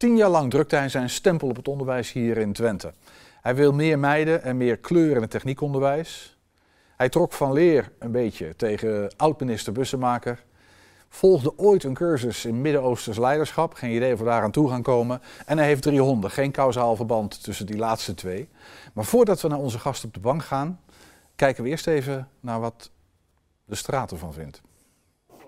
Tien jaar lang drukte hij zijn stempel op het onderwijs hier in Twente. Hij wil meer meiden en meer kleur in het techniekonderwijs. Hij trok van leer een beetje tegen oud-minister Bussemaker. Volgde ooit een cursus in Midden-Oosters leiderschap. Geen idee of we daar aan toe gaan komen. En hij heeft drie honden. Geen kausaal verband tussen die laatste twee. Maar voordat we naar onze gast op de bank gaan, kijken we eerst even naar wat de straat ervan vindt.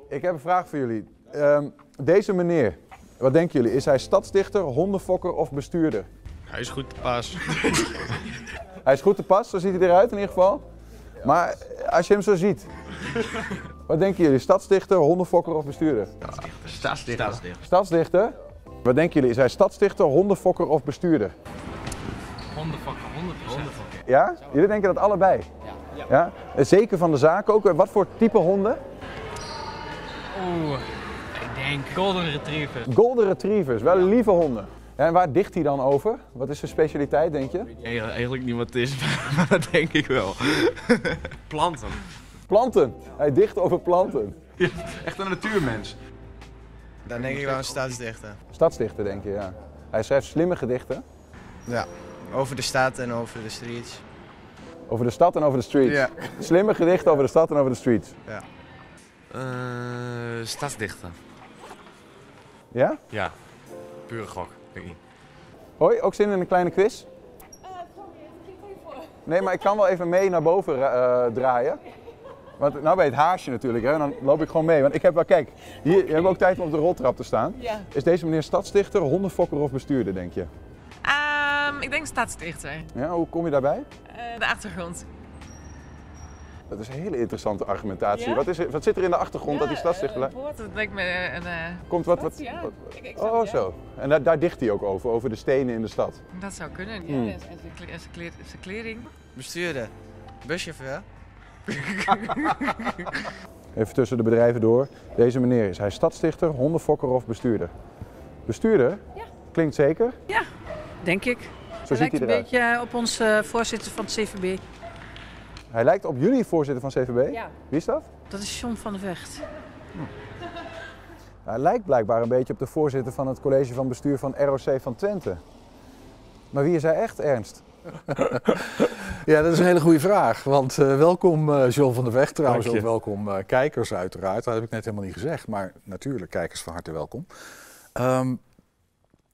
Ik heb een vraag voor jullie. Ehm, deze meneer, wat denken jullie? Is hij stadsdichter, hondenfokker of bestuurder? Hij is goed te pas. Hij is goed te pas, zo ziet hij eruit in ieder geval. Maar als je hem zo ziet, wat denken jullie? Stadsdichter, hondenfokker of bestuurder? Stadsdichter. Stadsdichter? Wat denken jullie? Is hij stadsdichter, hondenfokker of bestuurder? Hondenfokker, 100%. Ja? Jullie denken dat allebei? Ja. ja? Zeker van de zaak ook. Wat voor type honden? Oeh, Golden Retriever. Golden Retrievers, wel lieve honden. Ja, en waar dicht hij dan over? Wat is zijn specialiteit, denk je? Eigen- Eigenlijk niet wat het is, maar dat denk ik wel. Planten. Planten. Hij dicht over planten. Echt een natuurmens. Dan denk ik wel een stadsdichter. Stadsdichter, denk je, ja. Hij schrijft slimme gedichten Ja. Over de stad en over de streets. over de stad en over de streets. Ja. Slimme gedichten over de stad en over de streets. Eh, stadsdichter. Ja? Ja. Pure gok. Denk ik niet. Hoi, ook zin in een kleine quiz? Nee, maar ik kan wel even mee naar boven eh, draaien. Want nou ben je het haasje natuurlijk, hè? en dan loop ik gewoon mee. Want ik heb wel, kijk, hier je hebt ook tijd om op de roltrap te staan. Ja. Is deze meneer stadsdichter, hondenfokker of bestuurder, denk je? Ehm, ik denk stadsdichter. Ja, hoe kom je daarbij? Eh, de achtergrond. Dat is een hele interessante argumentatie. Ja? Wat, is er, wat zit er in de achtergrond dat hij stadsdichter uh, lijkt? Dat lijkt me een... eh, Komt wat, wat, stad, ja. wat- Ik- ik zou- Oh, ja. zo. En daar, daar dicht hij ook over, over de stenen in de stad. Dat zou kunnen, ja. Hmm. En zijn kleding. Bestuurder. Buschauffeur. Even tussen de bedrijven door. Deze meneer, is hij stadsdichter, hondenfokker of bestuurder? Bestuurder? Ja. Klinkt zeker? Denk ik. Zo Hij ziet lijkt hij een beetje eh, op ons eh, voorzitter van het CVB. Hij lijkt op jullie voorzitter van CVB. Ja. Wie is dat? Dat is John van der Vecht. Hij lijkt blijkbaar een beetje op de voorzitter van het college van bestuur van ROC van Twente. Maar wie is hij echt, Ernst? Ja, dat is een hele goede vraag. Want eh, welkom eh, John van der Weg. Trouwens ook welkom eh, kijkers uiteraard. Dat heb ik net helemaal niet gezegd. Maar natuurlijk, kijkers van harte welkom. Ehm,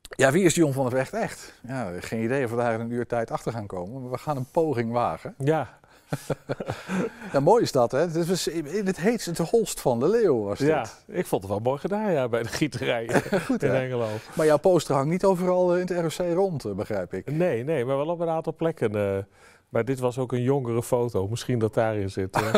ja, wie is John van der Vecht echt? Ja, geen idee of we daar in een uur tijd achter gaan komen. Maar we gaan een poging wagen. Ja, Ja, mooi is dat, hè? Het was in het heetste te holst van de leeuw was dit. ja, ik vond het wel mooi gedaan ja, bij de gieterij Goed, in hè? Engelo. Maar jouw poster hangt niet overal eh, in het ROC rond, eh, begrijp ik. Nee, nee, maar wel op een aantal plekken. eh. maar dit was ook een jongere foto. Misschien dat daarin zit. eh.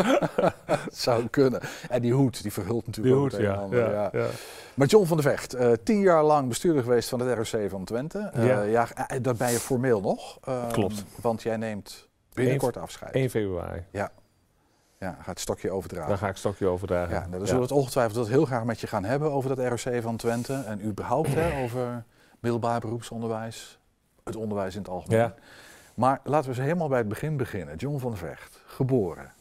Het zou kunnen. En die hoed, die verhult natuurlijk ook het ja. ander, ja, ja. Maar John van der Vecht, eh, tien jaar lang bestuurder geweest van het ROC van Twente. Eh, Ja. eh, dat ben je formeel nog. Eh, Klopt. Want jij neemt binnenkort afscheid. 1 februari. Ja, gaat het stokje overdragen. Dan ga ik het stokje overdragen. Ja, nou, dan zullen we het ongetwijfeld heel graag met je gaan hebben over dat ROC van Twente. En überhaupt hè, over middelbaar beroepsonderwijs. Het onderwijs in het algemeen. Ja. Maar laten we eens helemaal bij het begin beginnen. John van Vecht, geboren.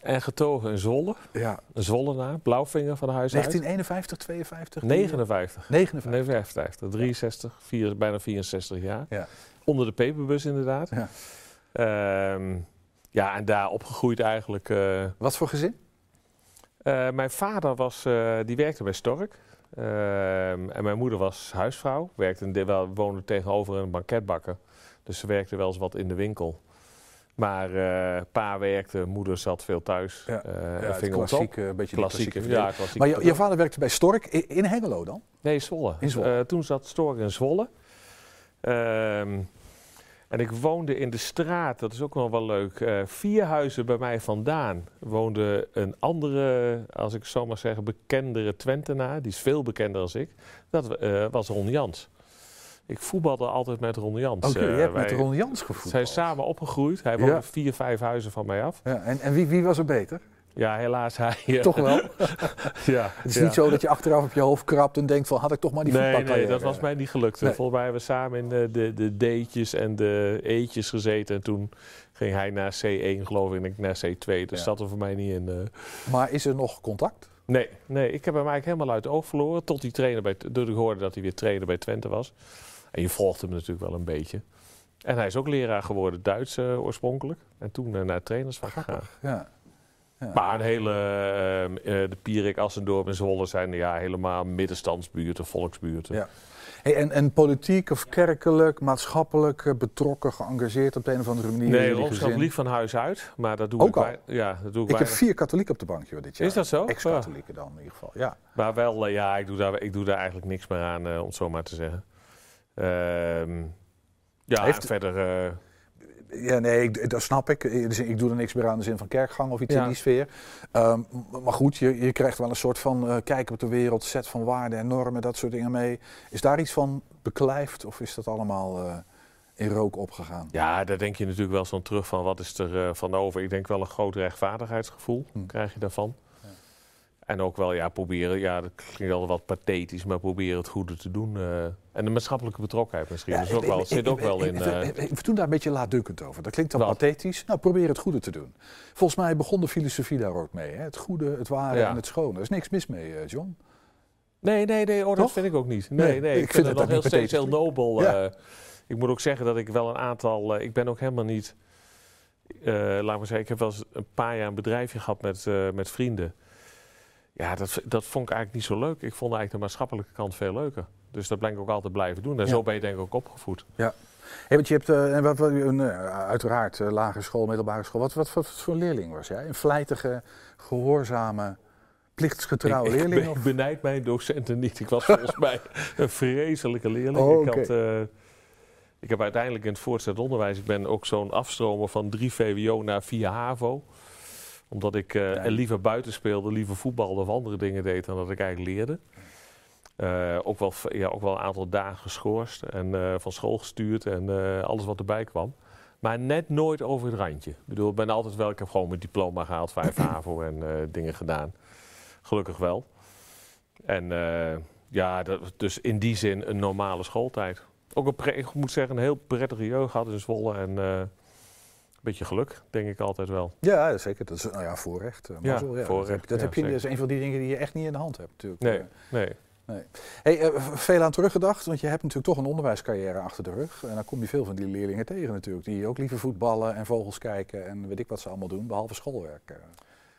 En getogen in Zwolle. Ja, Een Zwollenaar. Blauwvinger van huis uit. 1951, 52? 59. 59. 59, 63, vier, bijna 64 jaar. Ja. Onder de peperbus inderdaad. Ja. Ehm, ja, en daar opgegroeid eigenlijk. eh, Wat voor gezin? eh, mijn vader was, eh, die werkte bij Stork. Ehm, en mijn moeder was huisvrouw. Werkte wel, woonde tegenover een banketbakker. Dus ze werkte wel eens wat in de winkel. Maar eh, pa werkte, moeder zat veel thuis. Ja. het op. klassieke, een beetje Klassieke, klassieke ja, klassieke. Maar je, je vader werkte bij Stork in Hengelo dan? Nee, Zwolle. In Zwolle. Toen zat Stork in Zwolle. Ehm, en ik woonde in de straat, dat is ook nog wel leuk. eh, vier huizen bij mij vandaan woonde een andere, als ik zo maar zeggen, bekendere Twentenaar. Die is veel bekender dan ik. Dat eh, was Ron Jans. Ik voetbalde altijd met Ron Jans. Oké, Eh, je hebt met Ron Jans zijn gevoetbald. samen opgegroeid. Hij woonde Ja. vier, vijf huizen van mij af. Ja, en en wie, wie was er beter? Ja, helaas hij. eh, Toch wel? ja, Het is ja. niet zo dat je achteraf op je hoofd krabt en denkt van had ik toch maar die Nee, voetbalcarrière. nee, dat was mij niet gelukt. Nee. Volgens mij hebben we samen in de, de, de D'tjes en de E'tjes gezeten. En toen ging hij naar C1 geloof ik en ik naar C2. Dus Ja. zat er voor mij niet in. eh. Maar is er nog contact? Nee, nee, ik heb hem eigenlijk helemaal uit het oog verloren. Tot die trainer bij, toen ik hoorde dat hij weer trainer bij Twente was. En je volgt hem natuurlijk wel een beetje. En hij is ook leraar geworden, Duits eh, oorspronkelijk. En toen eh, naar trainersvak gegaan. Ja. Maar een hele, eh, de Pierik, Assendorp en Zwolle zijn ja, helemaal middenstandsbuurten, volksbuurten. Ja. Hey, en, en politiek of kerkelijk, maatschappelijk eh, betrokken, geëngageerd op de een of andere manier? Nee, Rooms-Katholiek gezin? van huis uit. Maar dat doe Ook ik al? Ja, dat doe ik, Ik heb vier katholieken op de bank joh, dit jaar. Is dat zo? Ex-katholieken dan in ieder geval, ja. Maar wel, eh, ja, ik doe, daar, ik doe daar eigenlijk niks meer aan, om het zo maar te zeggen. Ehm, ja, Heeft- verder... Ja, nee, ik, dat snap ik. Eh, dus Ik doe er niks meer aan de zin van kerkgang of iets Ja. in die sfeer. Ehm, maar goed, je, je krijgt wel een soort van eh kijk op de wereld, set van waarden en normen, dat soort dingen mee. Is daar iets van beklijft of is dat allemaal eh, in rook opgegaan? ja, daar denk je natuurlijk wel zo terug van wat is er eh, van over. Ik denk wel een groot rechtvaardigheidsgevoel Hm. krijg je daarvan. En ook wel, ja, proberen, ja, dat klinkt wel wat pathetisch, maar proberen het goede te doen. eh. en de maatschappelijke betrokkenheid misschien. Ja, is ook ik- wel, ik- zit ik- ook wel in. ik- We doen daar een beetje laatdunkend over. Dat klinkt dan Wat? pathetisch. Nou, probeer het goede te doen. Volgens mij begon de filosofie daar ook mee. Hè? Het goede, het ware Ja. en het schone. Er is niks mis mee, eh, John. Nee, nee, nee, oh, dat Toch? vind ik ook niet. Nee, Nee, nee, ik vind vind het nog heel steeds heel nobel. Ja. eh. ik moet ook zeggen dat ik wel een aantal... ik ben ook helemaal niet... laat maar zeggen, ik heb wel eens een paar jaar een bedrijfje gehad met, met vrienden. Ja, dat, dat vond ik eigenlijk niet zo leuk. Ik vond eigenlijk de maatschappelijke kant veel leuker. Dus dat ben ik ook altijd blijven doen. En Ja. zo ben je denk ik ook opgevoed. Hey, want je hebt wat, wat, eh, uiteraard eh, lagere school, middelbare school. Wat, wat, wat voor leerling was jij? Een vlijtige, gehoorzame, plichtsgetrouwe ik, leerling? ik benijd mijn docenten niet. Ik was volgens mij een vreselijke leerling. Oh, ik, had, ik heb uiteindelijk in het voortgezet onderwijs... ik ben ook zo'n afstromer van 3 VWO naar 4 HAVO. Omdat ik eh, er liever buiten speelde, liever voetbalde of andere dingen deed... dan dat ik eigenlijk leerde. Eh, ook, wel, ja, ook wel een aantal dagen geschorst en eh, van school gestuurd en alles wat erbij kwam. Maar net nooit over het randje. Ik bedoel, ik ben altijd wel, ik heb gewoon mijn diploma gehaald, 5 HAVO en dingen gedaan. Gelukkig wel. En ja, dat, dus in die zin een normale schooltijd. Ook een ik moet zeggen, een heel prettige jeugd gehad in Zwolle. En beetje geluk, denk ik altijd wel. Ja, zeker. Dat is nou ja, voorrecht. eh, Ja, Dat, voorrecht, heb, dat, ja, heb je, dat is een van die dingen die je echt niet in de hand hebt natuurlijk. Nee, Eh, nee. Hey, eh, veel aan teruggedacht, want je hebt natuurlijk toch een onderwijscarrière achter de rug. En dan kom je veel van die leerlingen tegen natuurlijk, die ook liever voetballen en vogels kijken en weet ik wat ze allemaal doen, behalve schoolwerk.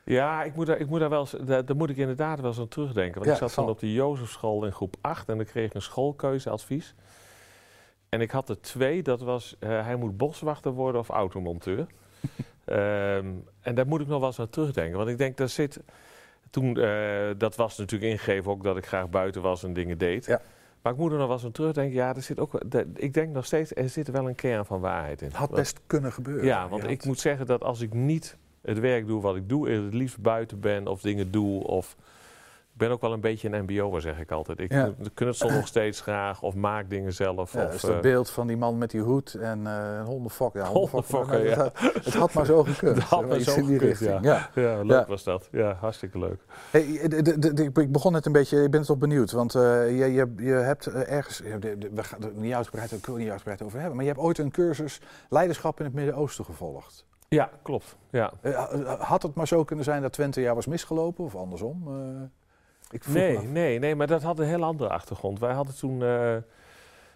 Ja, ik moet daar, ik moet daar wel eens, daar, daar moet ik inderdaad wel eens aan terugdenken. Want Ja, ik zat toen op de Jozefschool in groep 8 en dan kreeg ik een schoolkeuzeadvies. En ik had er twee, dat was eh, hij moet boswachter worden of automonteur. Ehm, en daar moet ik nog wel eens aan terugdenken. Want ik denk, daar zit... Toen, eh, dat was natuurlijk ingegeven ook dat ik graag buiten was en dingen deed. Ja. Maar ik moet er nog wel eens aan terugdenken. Ja, er zit ook, de- ik denk nog steeds, er zit wel een kern van waarheid in. Het had Want- best kunnen gebeuren. ja, want ik moet zeggen dat als ik niet het werk doe wat ik doe, ik het liefst buiten ben of dingen doe of... Ik ben ook wel een beetje een mbo'er, zeg ik altijd. Ik Ja. knutsel nog steeds graag of maak dingen zelf. Ja, of, dus dat eh, beeld van die man met die hoed en een hondenfok. Ja, hondenfok, ja. het, had, het had maar zo gekund. Het had maar zo in die gekund, richting. ja. Leuk was dat. Ja, hartstikke leuk. Hey, ik begon net een beetje, ik ben toch benieuwd, want eh, je, je, je hebt ergens, we gaan er niet uitgebreid, kunnen we niet uitgebreid over hebben, maar je hebt ooit een cursus leiderschap in het Midden-Oosten gevolgd. Ja, klopt. Ja. Had het maar zo kunnen zijn dat Twente jaar was misgelopen of andersom? Ik Nee, nee, nee, maar dat had een heel andere achtergrond. Wij hadden toen... eh,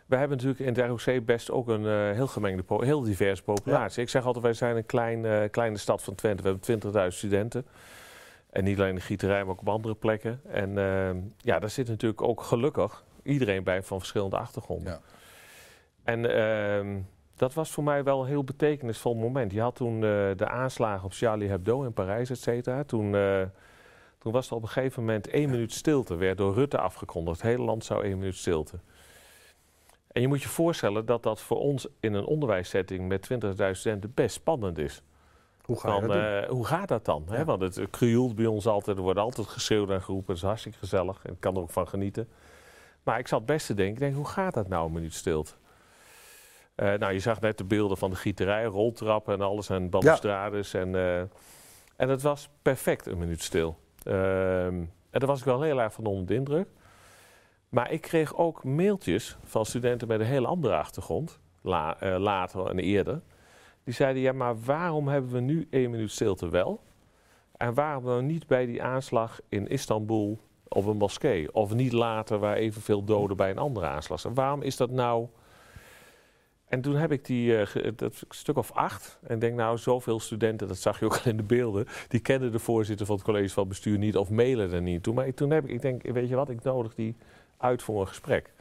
wij hebben natuurlijk in het ROC best ook een eh, heel gemengde, heel diverse populatie. Ik zeg altijd, wij zijn een klein, eh, kleine stad van Twente. We hebben 20.000 studenten. En niet alleen in Gieterij, maar ook op andere plekken. En eh, ja, daar zit natuurlijk ook gelukkig iedereen bij van verschillende achtergronden. Ja. En ehm, dat was voor mij wel een heel betekenisvol moment. Je had toen de aanslagen op Charlie Hebdo in Parijs, et cetera. Toen, toen was er op een gegeven moment één minuut stilte. Werd door Rutte afgekondigd. Het hele land zou één minuut stilte. En je moet je voorstellen dat dat voor ons in een onderwijssetting met 20.000 studenten best spannend is. Hoe ga doen? eh, hoe gaat dat dan? Hè? Want het krioelt bij ons altijd, er wordt altijd geschreeuwd en geroepen. Het is hartstikke gezellig en ik kan er ook van genieten. Maar ik zat best te denken, denk, hoe gaat dat nou een minuut stilte? Eh, nou, je zag net de beelden van de gieterij, roltrappen en alles en balustrades. En, eh, en het was perfect een minuut stil. Ehm, en daar was ik wel heel erg van onder de indruk. Maar ik kreeg ook mailtjes van studenten met een heel andere achtergrond, eh, later en eerder. Die zeiden, ja, maar waarom hebben we nu één minuut stilte wel? En waarom dan niet bij die aanslag in Istanbul op een moskee? Of niet later waar evenveel doden bij een andere aanslag zijn? Waarom is dat nou... En toen heb ik die, ge- dat stuk of acht. En denk nou, zoveel studenten, dat zag je ook al in de beelden. Die kennen de voorzitter van het college van bestuur niet of mailen er niet toe. Maar ik- toen heb ik, ik denk, weet je wat, ik nodig die uit voor een gesprek.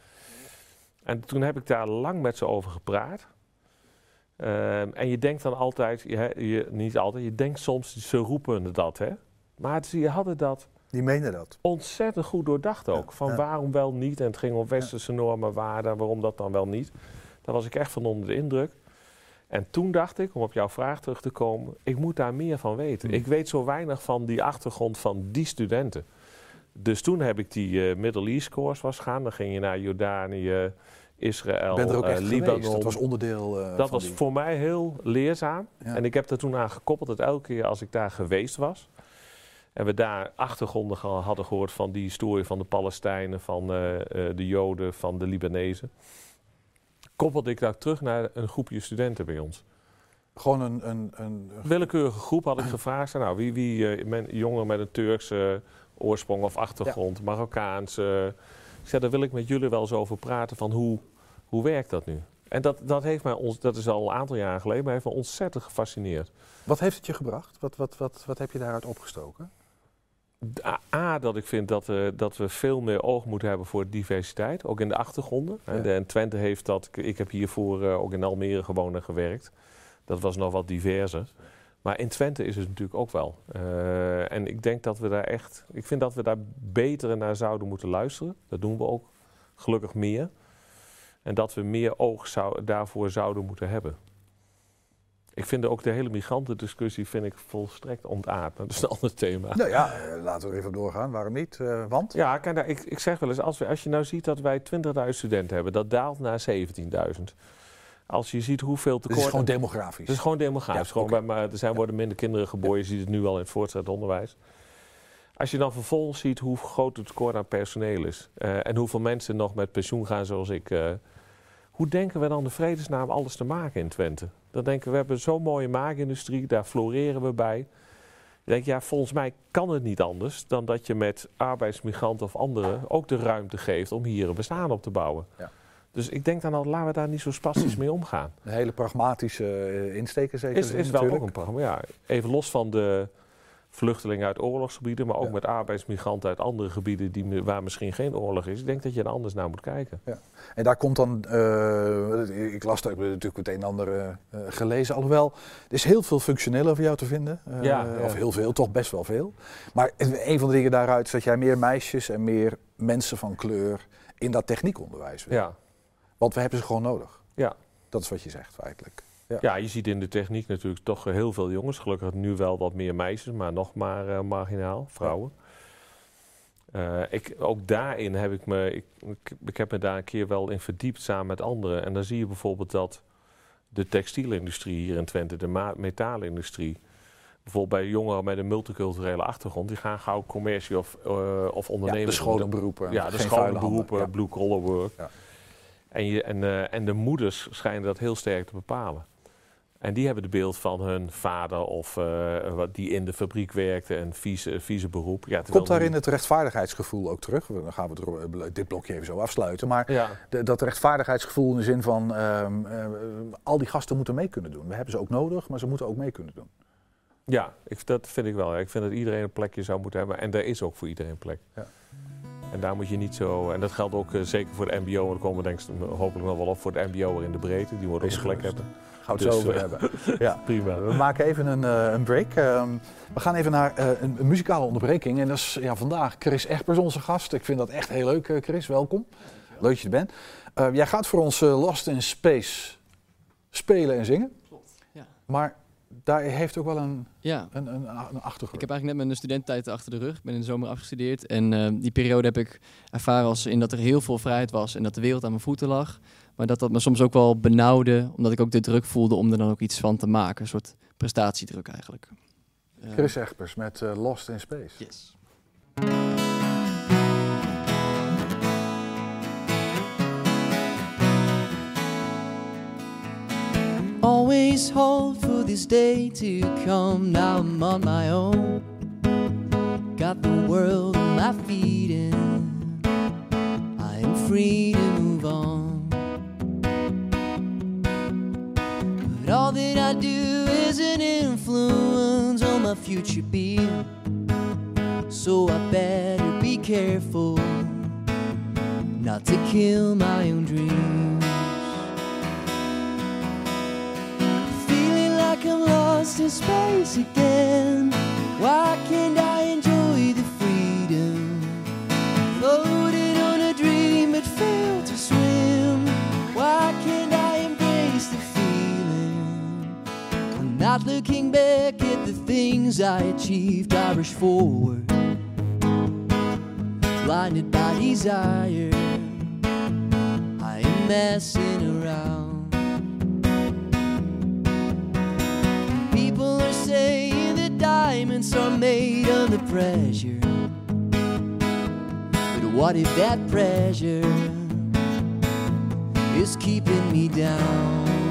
En toen heb ik daar lang met ze over gepraat. Ehm, en je denkt dan altijd, je, niet altijd, je denkt soms, ze roepen dat, hè. Maar ze hadden dat Die menen dat. ontzettend goed doordacht ook. Ja, van ja. waarom wel niet? En het ging om westerse normen, waarden, waarom dat dan wel niet? Daar was ik echt van onder de indruk. En toen dacht ik, om op jouw vraag terug te komen, ik moet daar meer van weten. Hmm. Ik weet zo weinig van die achtergrond van die studenten. Dus toen heb ik die eh, Middle East course was gaan. Dan ging je naar Jordanië, Israël, ben er ook eh, echt Libanon. geweest. Dat was onderdeel eh, Dat was die- voor mij heel leerzaam. Ja. En ik heb er toen aan gekoppeld dat elke keer als ik daar geweest was. En we daar achtergronden hadden gehoord van die historie van de Palestijnen, van de Joden, van de Libanezen. Koppelde ik daar terug naar een groepje studenten bij ons. Gewoon een... een, een willekeurige groep had ik gevraagd. Nou, wie, wie eh, men, jongeren met een Turkse oorsprong of achtergrond, Marokkaans. ik zei, daar wil ik met jullie wel eens over praten van hoe, hoe werkt dat nu? En dat, dat, heeft mij ons, dat is al een aantal jaren geleden, maar heeft me ontzettend gefascineerd. wat heeft het je gebracht? Wat, wat, wat, wat heb je daaruit opgestoken? A, dat ik vind dat, eh, dat we veel meer oog moeten hebben voor diversiteit, ook in de achtergronden. Ja. En Twente heeft dat, ik- heb hiervoor eh, ook in Almere gewoond en gewerkt. Dat was nog wat diverser. Maar in Twente is het natuurlijk ook wel. Eh, en ik denk dat we daar echt, ik vind dat we daar beter naar zouden moeten luisteren. Dat doen we ook gelukkig meer. En dat we meer oog zou, daarvoor zouden moeten hebben. Ik vind ook de hele migrantendiscussie vind ik volstrekt ontaard. Dat is een ander thema. Nou ja, eh, laten we er even doorgaan. Waarom niet? Eh, want? Ja, kijk, nou, ik, ik zeg wel eens, als, we, als je nou ziet dat wij 20.000 studenten hebben, dat daalt naar 17.000. Als je ziet hoeveel Het tekort... is gewoon demografisch. Het is gewoon demografisch. Ja, gewoon bij, maar er zijn, worden minder kinderen geboren. Je ziet het nu al in het voortgezet onderwijs. Als je dan vervolgens ziet hoe groot het tekort aan personeel is. eh, en hoeveel mensen nog met pensioen gaan zoals ik. Hoe denken we dan de vredesnaam alles te maken in Twente? Dan denken we, we hebben zo'n mooie maakindustrie, daar floreren we bij. Dan denk ik, ja, volgens mij kan het niet anders dan dat je met arbeidsmigranten of anderen ook de ruimte geeft om hier een bestaan op te bouwen. Ja. Dus ik denk dan al, laten we daar niet zo spastisch mee omgaan. Een hele pragmatische eh, insteek in zekere Is, is wel ook een programma. Ja, even los van de vluchtelingen uit oorlogsgebieden, maar ook Ja. met arbeidsmigranten uit andere gebieden die, waar misschien geen oorlog is. Ik denk dat je er anders naar moet kijken. En daar komt dan, eh, ik las daar natuurlijk het een en ander eh, eh, gelezen, alhoewel er is heel veel functionele voor jou te vinden. Ja, ja. Of heel veel, toch best wel veel. Maar een van de dingen daaruit is dat jij meer meisjes en meer mensen van kleur in dat techniekonderwijs wil. Ja. Want we hebben ze gewoon nodig. Ja. Dat is wat je zegt feitelijk. Ja. ja, je ziet in de techniek natuurlijk toch heel veel jongens. Gelukkig nu wel wat meer meisjes, maar nog maar eh, marginaal, vrouwen. Eh, ik, ook daarin heb ik me, ik, ik, heb me daar een keer wel in verdiept samen met anderen. En dan zie je bijvoorbeeld dat de textielindustrie hier in Twente, de metaalindustrie, bijvoorbeeld bij jongeren met een multiculturele achtergrond, die gaan gauw commercie of, eh of Ja, ondernemen. de schone beroepen. Ja, de schone beroepen, Ja. blue collar work. Ja. En, je, en, en de moeders schijnen dat heel sterk te bepalen. En die hebben het beeld van hun vader of eh, die in de fabriek werkte, een vieze, vieze beroep. Ja, Komt daarin het rechtvaardigheidsgevoel ook terug? Dan gaan we het, ro- dit blokje even zo afsluiten. Maar Ja, de- dat rechtvaardigheidsgevoel in de zin van ehm, eh, al die gasten moeten mee kunnen doen. We hebben ze ook nodig, maar ze moeten ook mee kunnen doen. ja ik, dat vind ik wel. Ik vind dat iedereen een plekje zou moeten hebben. En er is ook voor iedereen een plek. Ja. En daar moet je niet zo... En dat geldt ook eh, zeker voor de mbo. Daar komen we denk ik hopelijk nog wel op voor de mbo'er in de breedte. Die moet ook een plek hebben. Gaan we het Dus, zo over eh, hebben. Ja. Prima. We maken even een, eh, een break. Ehm, we gaan even naar eh, een, een muzikale onderbreking. En dat is ja, vandaag Chris Egbers, onze gast. Ik vind dat echt heel leuk, eh, Chris. Welkom. Leuk dat je er bent. Eh, jij gaat voor ons Lost in Space spelen en zingen. Klopt, ja. Maar daar heeft ook wel een, Ja, een, een, een achtergrond. ik heb eigenlijk net mijn studententijd achter de rug. Ik ben in de zomer afgestudeerd. En eh, die periode heb ik ervaren als in dat er heel veel vrijheid was en dat de wereld aan mijn voeten lag. Maar dat dat me soms ook wel benauwde, omdat ik ook de druk voelde om er dan ook iets van te maken. Een soort prestatiedruk eigenlijk. Eh, Chris Egbers met eh, Lost in Space. Yes. Always hope for this day to come. Now I'm on my own. got the world on my feet and I am free to move on. Do is an influence on my future being. So I better be careful not to kill my own dreams. Feeling like I'm lost in space again. Why can't I not looking back at the things I achieved. I rush forward, blinded by desire. I am messing around. People are saying that diamonds are made under pressure. But what if that pressure is keeping me down?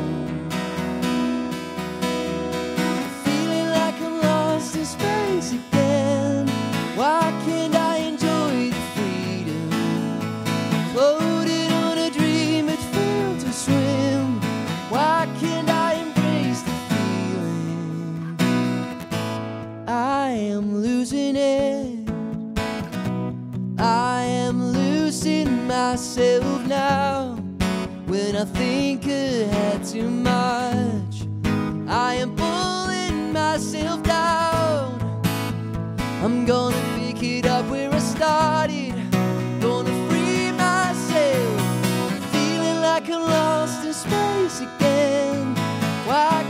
Myself now. When I think ahead too much, I am pulling myself down. I'm gonna pick it up where I started. Gonna free myself. Feeling like I'm lost in space again. Why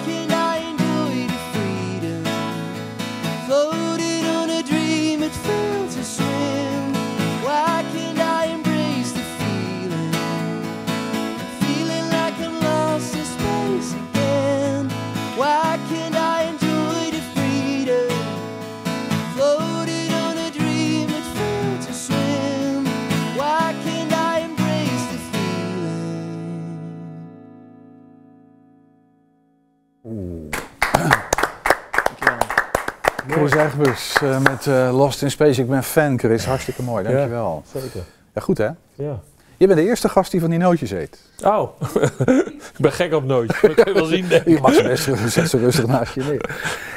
Chris Egbers eh, met eh, Lost in Space. Ik ben fan, Chris. Hartstikke mooi. Dankjewel. Zeker. Ja, goed hè? Ja. Je bent de eerste gast die van die nootjes eet. Oh, ik ben gek op nooit. Dat kun je wel zien. Je mag ze best zet ze rustig naast je neer.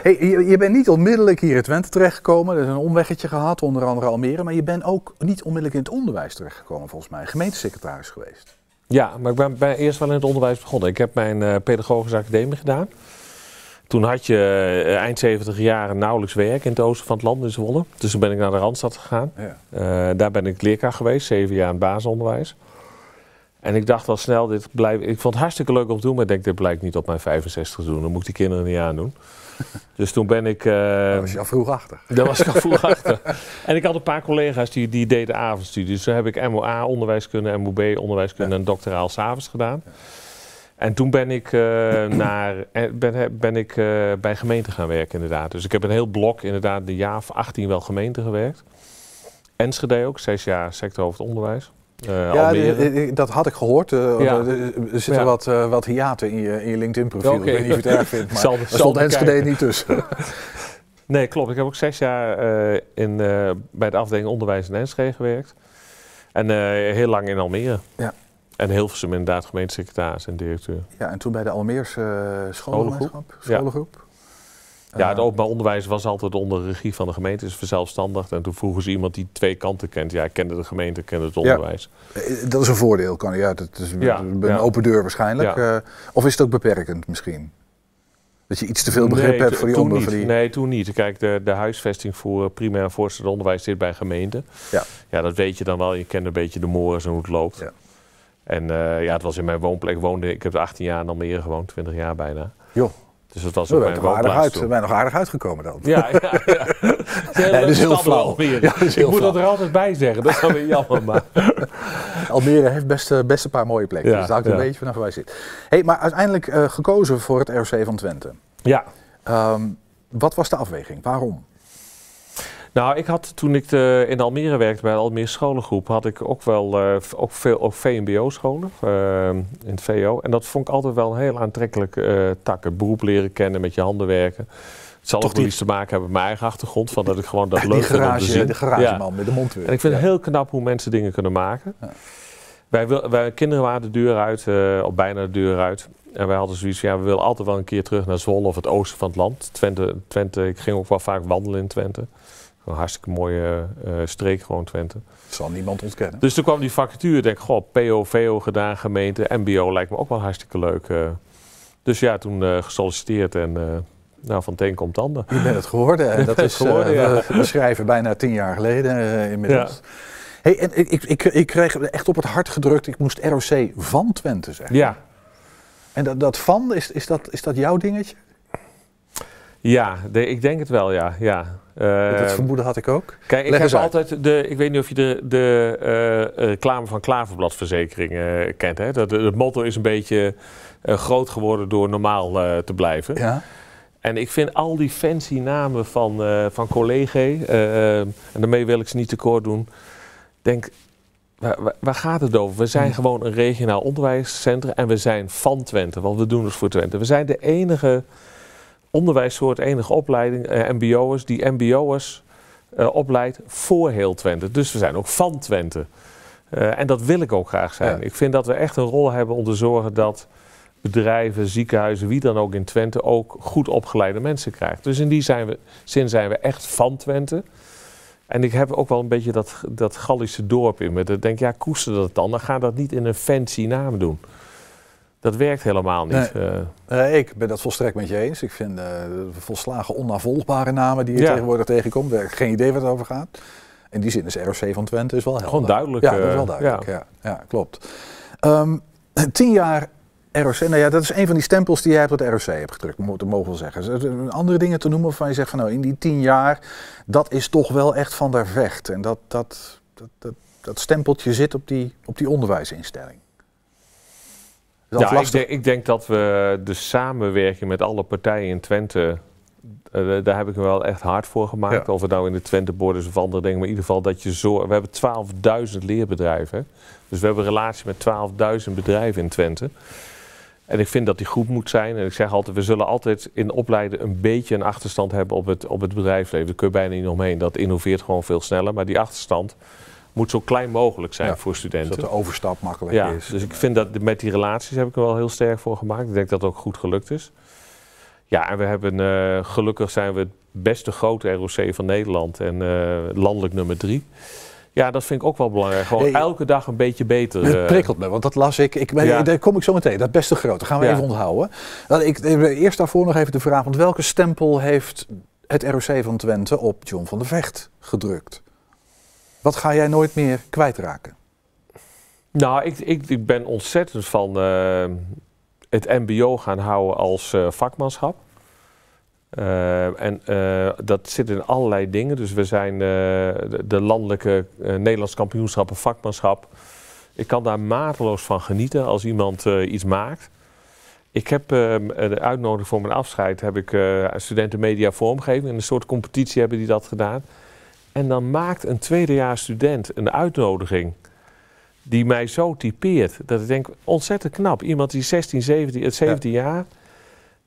Hey, je, je bent niet onmiddellijk hier in Twente terechtgekomen. Er is een omweggetje gehad, onder andere Almere. Maar je bent ook niet onmiddellijk in het onderwijs terechtgekomen, volgens mij. Gemeentesecretaris geweest. Ja, maar ik ben, eerst wel in het onderwijs begonnen. Ik heb mijn eh, pedagogische academie gedaan. Toen had je eh, eind 70 jaren nauwelijks werk in het oosten van het land in Zwolle. Dus toen ben ik naar de Randstad gegaan. Ja. Eh, daar ben ik leerkracht geweest, zeven jaar in het basisonderwijs. En ik dacht al snel, dit blijf, ik vond het hartstikke leuk om te doen, maar ik denk, dit blijkt niet op mijn 65 te doen. Dan moet ik die kinderen niet aandoen. dus toen ben ik... Daar was je al vroeg achter. daar was ik al vroeg achter. En ik had een paar collega's die, die deden avondstudies. Dus toen heb ik MOA onderwijskunde, MOB onderwijskunde en doctoraal s'avonds gedaan. En toen ben ik, eh, naar, eh, ben, ben ik eh, bij gemeenten gaan werken inderdaad. Dus ik heb een heel blok inderdaad de jaar of 18 wel gemeenten gewerkt. Enschede ook, zes jaar sectorhoofd onderwijs. Ja, dat had ik gehoord. eh, Ja. er, zitten Ja. wat, wat hiaten in je, in je LinkedIn-profiel. Ik weet niet of je het erg vindt, maar Zal- zal stond Enschede niet tussen. Nee, klopt. Ik heb ook zes jaar in, bij de afdeling onderwijs in Enschede gewerkt. En heel lang in Almere. Ja. En Hilversum inderdaad gemeentesecretaris en directeur. Ja, en toen bij de Almeerse eh, scholengemeenschap, Ja. scholengroep. Ja, het Eh, openbaar onderwijs was altijd onder regie van de gemeente, is verzelfstandigd. En toen vroegen ze iemand die twee kanten kent. Ja, ik kende de gemeente, ik kende het onderwijs. eh, Dat is een voordeel, kan ja, Het is Ja, een ja. open deur waarschijnlijk. Ja. Of is het ook beperkend misschien? Dat je iets te veel begrip Nee, hebt voor die toen onder... niet. Voor die... Nee, toen niet. Kijk, de, de huisvesting voor primair en onderwijs zit bij gemeenten. Ja. ja, dat weet je dan wel. Je kent een beetje de mores en hoe het loopt. Ja. En eh, ja, het was in mijn woonplek. Ik woonde, ik heb 18 jaar in Almere gewoond, 20 jaar bijna. Joh. Dus het was We ook zijn mijn aardig woonplaats uit, toen. nog aardig uitgekomen dan. Ja, ja, ja. Het is dat heel flauw. Ja, dat is heel ik moet dat er altijd bij zeggen. Dat is dan weer jammer. Maar. Almere heeft best, eh, best een paar mooie plekken. Ja, dus daar hangt een beetje vanaf waar je zit. Hey, maar uiteindelijk eh, gekozen voor het ROC van Twente. Ja. Ehm, wat was de afweging? Waarom? Nou, ik had toen ik de, in Almere werkte bij de Almere scholengroep, had ik ook wel eh, v- ook veel ook VMBO-scholen eh, in het VO. En dat vond ik altijd wel een heel aantrekkelijk eh tak. Het beroep leren kennen, met je handen werken. Het zal Toch ook wel iets te maken hebben met mijn eigen achtergrond. Van dat ik gewoon dat leuk vind om te garage, zien. de garageman met de mondweer. En ik vind het Ja. heel knap hoe mensen dingen kunnen maken. Ja. Wij, wil, wij kinderen waren de deur uit, eh, of bijna de deur uit. En wij hadden zoiets van, ja, we willen altijd wel een keer terug naar Zwolle of het oosten van het land. Twente, Twente ik ging ook wel vaak wandelen in Twente. Een hartstikke mooie eh, streek, gewoon Twente. Dat zal niemand ontkennen. Dus toen kwam die vacature. Ik denk, goh, PO, VO gedaan, gemeente, MBO lijkt me ook wel hartstikke leuk. eh. Dus ja, toen eh, gesolliciteerd en nou, van het een komt het ander. Je bent het geworden. En dat is geworden, ja. we- schrijven bijna tien jaar geleden inmiddels. Hey, en ik, ik, ik, ik kreeg echt op het hart gedrukt, ik moest ROC van Twente zeggen. Ja, En dat, dat van, is, is, dat, is dat jouw dingetje? Ja de- ik denk het wel, ja. ja. Dat vermoeden had ik ook. Kijk, ik Leg heb altijd de. Ik weet niet of je de, de eh, reclame van Klaverbladverzekering eh, kent. Hè? Dat, het motto is een beetje eh, groot geworden door normaal te blijven. Ja. En ik vind al die fancy namen van, van collega, eh, en daarmee wil ik ze niet tekort doen. Denk, waar, waar- waar gaat het over? We zijn Hmm. gewoon een regionaal onderwijscentrum en we zijn van Twente, want we doen het voor Twente. We zijn de enige onderwijssoort, enige opleiding, eh, MBO'ers, die MBO'ers eh, opleidt voor heel Twente. Dus we zijn ook van Twente. Eh, en dat wil ik ook graag zijn. Ja. Ik vind dat we echt een rol hebben om te zorgen dat bedrijven, ziekenhuizen, wie dan ook in Twente ook goed opgeleide mensen krijgt. Dus in die zijn we, zin zijn we echt van Twente. En ik heb ook wel een beetje dat, dat Gallische dorp in me. Ik denk, ja, koester dat dan. Dan ga dat niet in een fancy naam doen. Dat werkt helemaal niet. Nee. Eh, Eh, ik ben dat volstrekt met je eens. Ik vind eh, volslagen onnavolgbare namen die je Ja. tegenwoordig tegenkomt. Daar heb ik geen idee wat het over gaat. In die zin is ROC van Twente is wel helder. Gewoon duidelijk, Ja, dat is wel duidelijk. Ja, ja, klopt. Ehm, tien jaar ROC, nou ja, dat is een van die stempels die jij hebt op het ROC hebt gedrukt, dat mogen we wel zeggen. Er Andere dingen te noemen waarvan je zegt van nou, in die tien jaar, dat is toch wel echt van daar vecht. En dat, dat, dat, dat, dat stempeltje zit op die, op die onderwijsinstelling. Dat ja, ik denk, ik denk dat we de samenwerking met alle partijen in Twente, eh, daar heb ik me wel echt hard voor gemaakt. Ja. Of het nou in de Twente Board is of andere dingen. Maar in ieder geval dat je zo... We hebben 12.000 leerbedrijven. Dus we hebben een relatie met 12.000 bedrijven in Twente. En ik vind dat die goed moet zijn. En ik zeg altijd, we zullen altijd in opleiden een beetje een achterstand hebben op het, op het bedrijfsleven. Daar kun je bijna niet omheen. Dat innoveert gewoon veel sneller. Maar die achterstand moet zo klein mogelijk zijn Ja, voor studenten. Zodat de overstap makkelijk Ja, is. dus ik vind dat met die relaties heb ik er wel heel sterk voor gemaakt. Ik denk dat het ook goed gelukt is. Ja, en we hebben eh, gelukkig zijn we het beste grote ROC van Nederland en eh, landelijk nummer drie. Ja, dat vind ik ook wel belangrijk. Gewoon elke dag een beetje beter. Het eh, prikkelt me, want dat las ik. ik ben, Ja. Daar kom ik zo meteen. Dat beste grote. gaan we Ja. even onthouden. Ik, eerst daarvoor nog even de vraag. Want welke stempel heeft het ROC van Twente op John van der Vecht gedrukt? Wat ga jij nooit meer kwijtraken? Nou, ik, ik, ik ben ontzettend van eh, het MBO gaan houden als eh, vakmanschap. Eh, en dat zit in allerlei dingen. Dus we zijn de, de landelijke Nederlands kampioenschappen vakmanschap. Ik kan daar mateloos van genieten als iemand iets maakt. Ik heb eh, de uitnodiging voor mijn afscheid heb ik studenten media vormgeving. In een soort competitie hebben die dat gedaan. En dan maakt een tweedejaars student een uitnodiging die mij zo typeert. Dat ik denk, ontzettend knap. Iemand die 16, 17, eh, 17 jaar,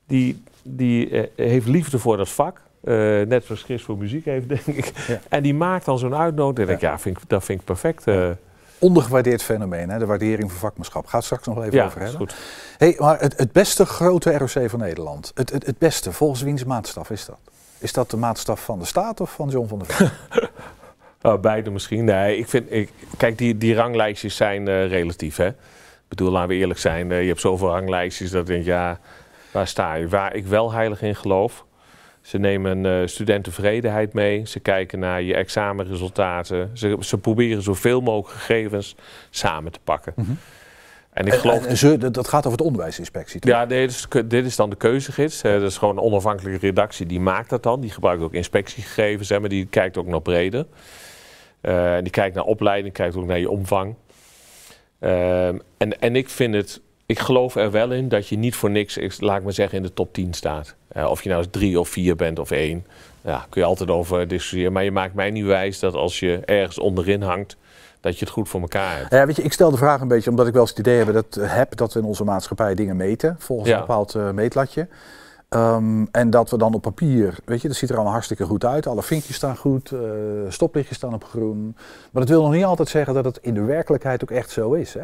die, die eh, heeft liefde voor dat vak. Eh, net zoals Chris voor muziek heeft, denk ik. Ja. En die maakt dan zo'n uitnodiging. En ik denk, ja, vind ik, dat vind ik perfect. eh. Ondergewaardeerd fenomeen, hè? de waardering voor vakmanschap. Gaat straks nog even ja, over is hebben. goed. Hey, maar het, het beste grote ROC van Nederland. Het, het, het beste, volgens wiens maatstaf is dat? Is dat de maatstaf van de staat of van John van der Vecht? Nou, beide misschien. Nee, ik vind, ik, kijk, die, die ranglijstjes zijn eh, relatief. Hè? Ik bedoel, laten we eerlijk zijn. eh, je hebt zoveel ranglijstjes dat ik denk, ja, waar sta je? Waar ik wel heilig in geloof. Ze nemen eh studententevredenheid mee. Ze kijken naar je examenresultaten. Ze, ze proberen zoveel mogelijk gegevens samen te pakken. Mhm. En ik En- geloof... en- en ze, dat gaat over de onderwijsinspectie. toch? Ja, nee, dit, is, dit is dan de keuzegids. Dat is gewoon een onafhankelijke redactie die maakt dat dan. Die gebruikt ook inspectiegegevens, hè, maar die kijkt ook naar breder. Eh, die kijkt naar opleiding, kijkt ook naar je omvang. Ehm, en, en ik vind het, ik geloof er wel in dat je niet voor niks, ik- laat ik maar zeggen, in de top 10 staat. Eh, of je nou eens drie of vier bent of één. Ja, kun je altijd over discussiëren. Maar je maakt mij niet wijs dat als je ergens onderin hangt, dat je het goed voor elkaar hebt. Ja, weet je, ik stel de vraag een beetje omdat ik wel eens het idee heb dat, heb dat we in onze maatschappij dingen meten volgens Ja. een bepaald eh, meetlatje. Ehm, en dat we dan op papier, weet je, dat ziet er allemaal hartstikke goed uit. Alle vinkjes staan goed, eh, stoplichtjes staan op groen. Maar dat wil nog niet altijd zeggen dat het in de werkelijkheid ook echt zo is. Hè?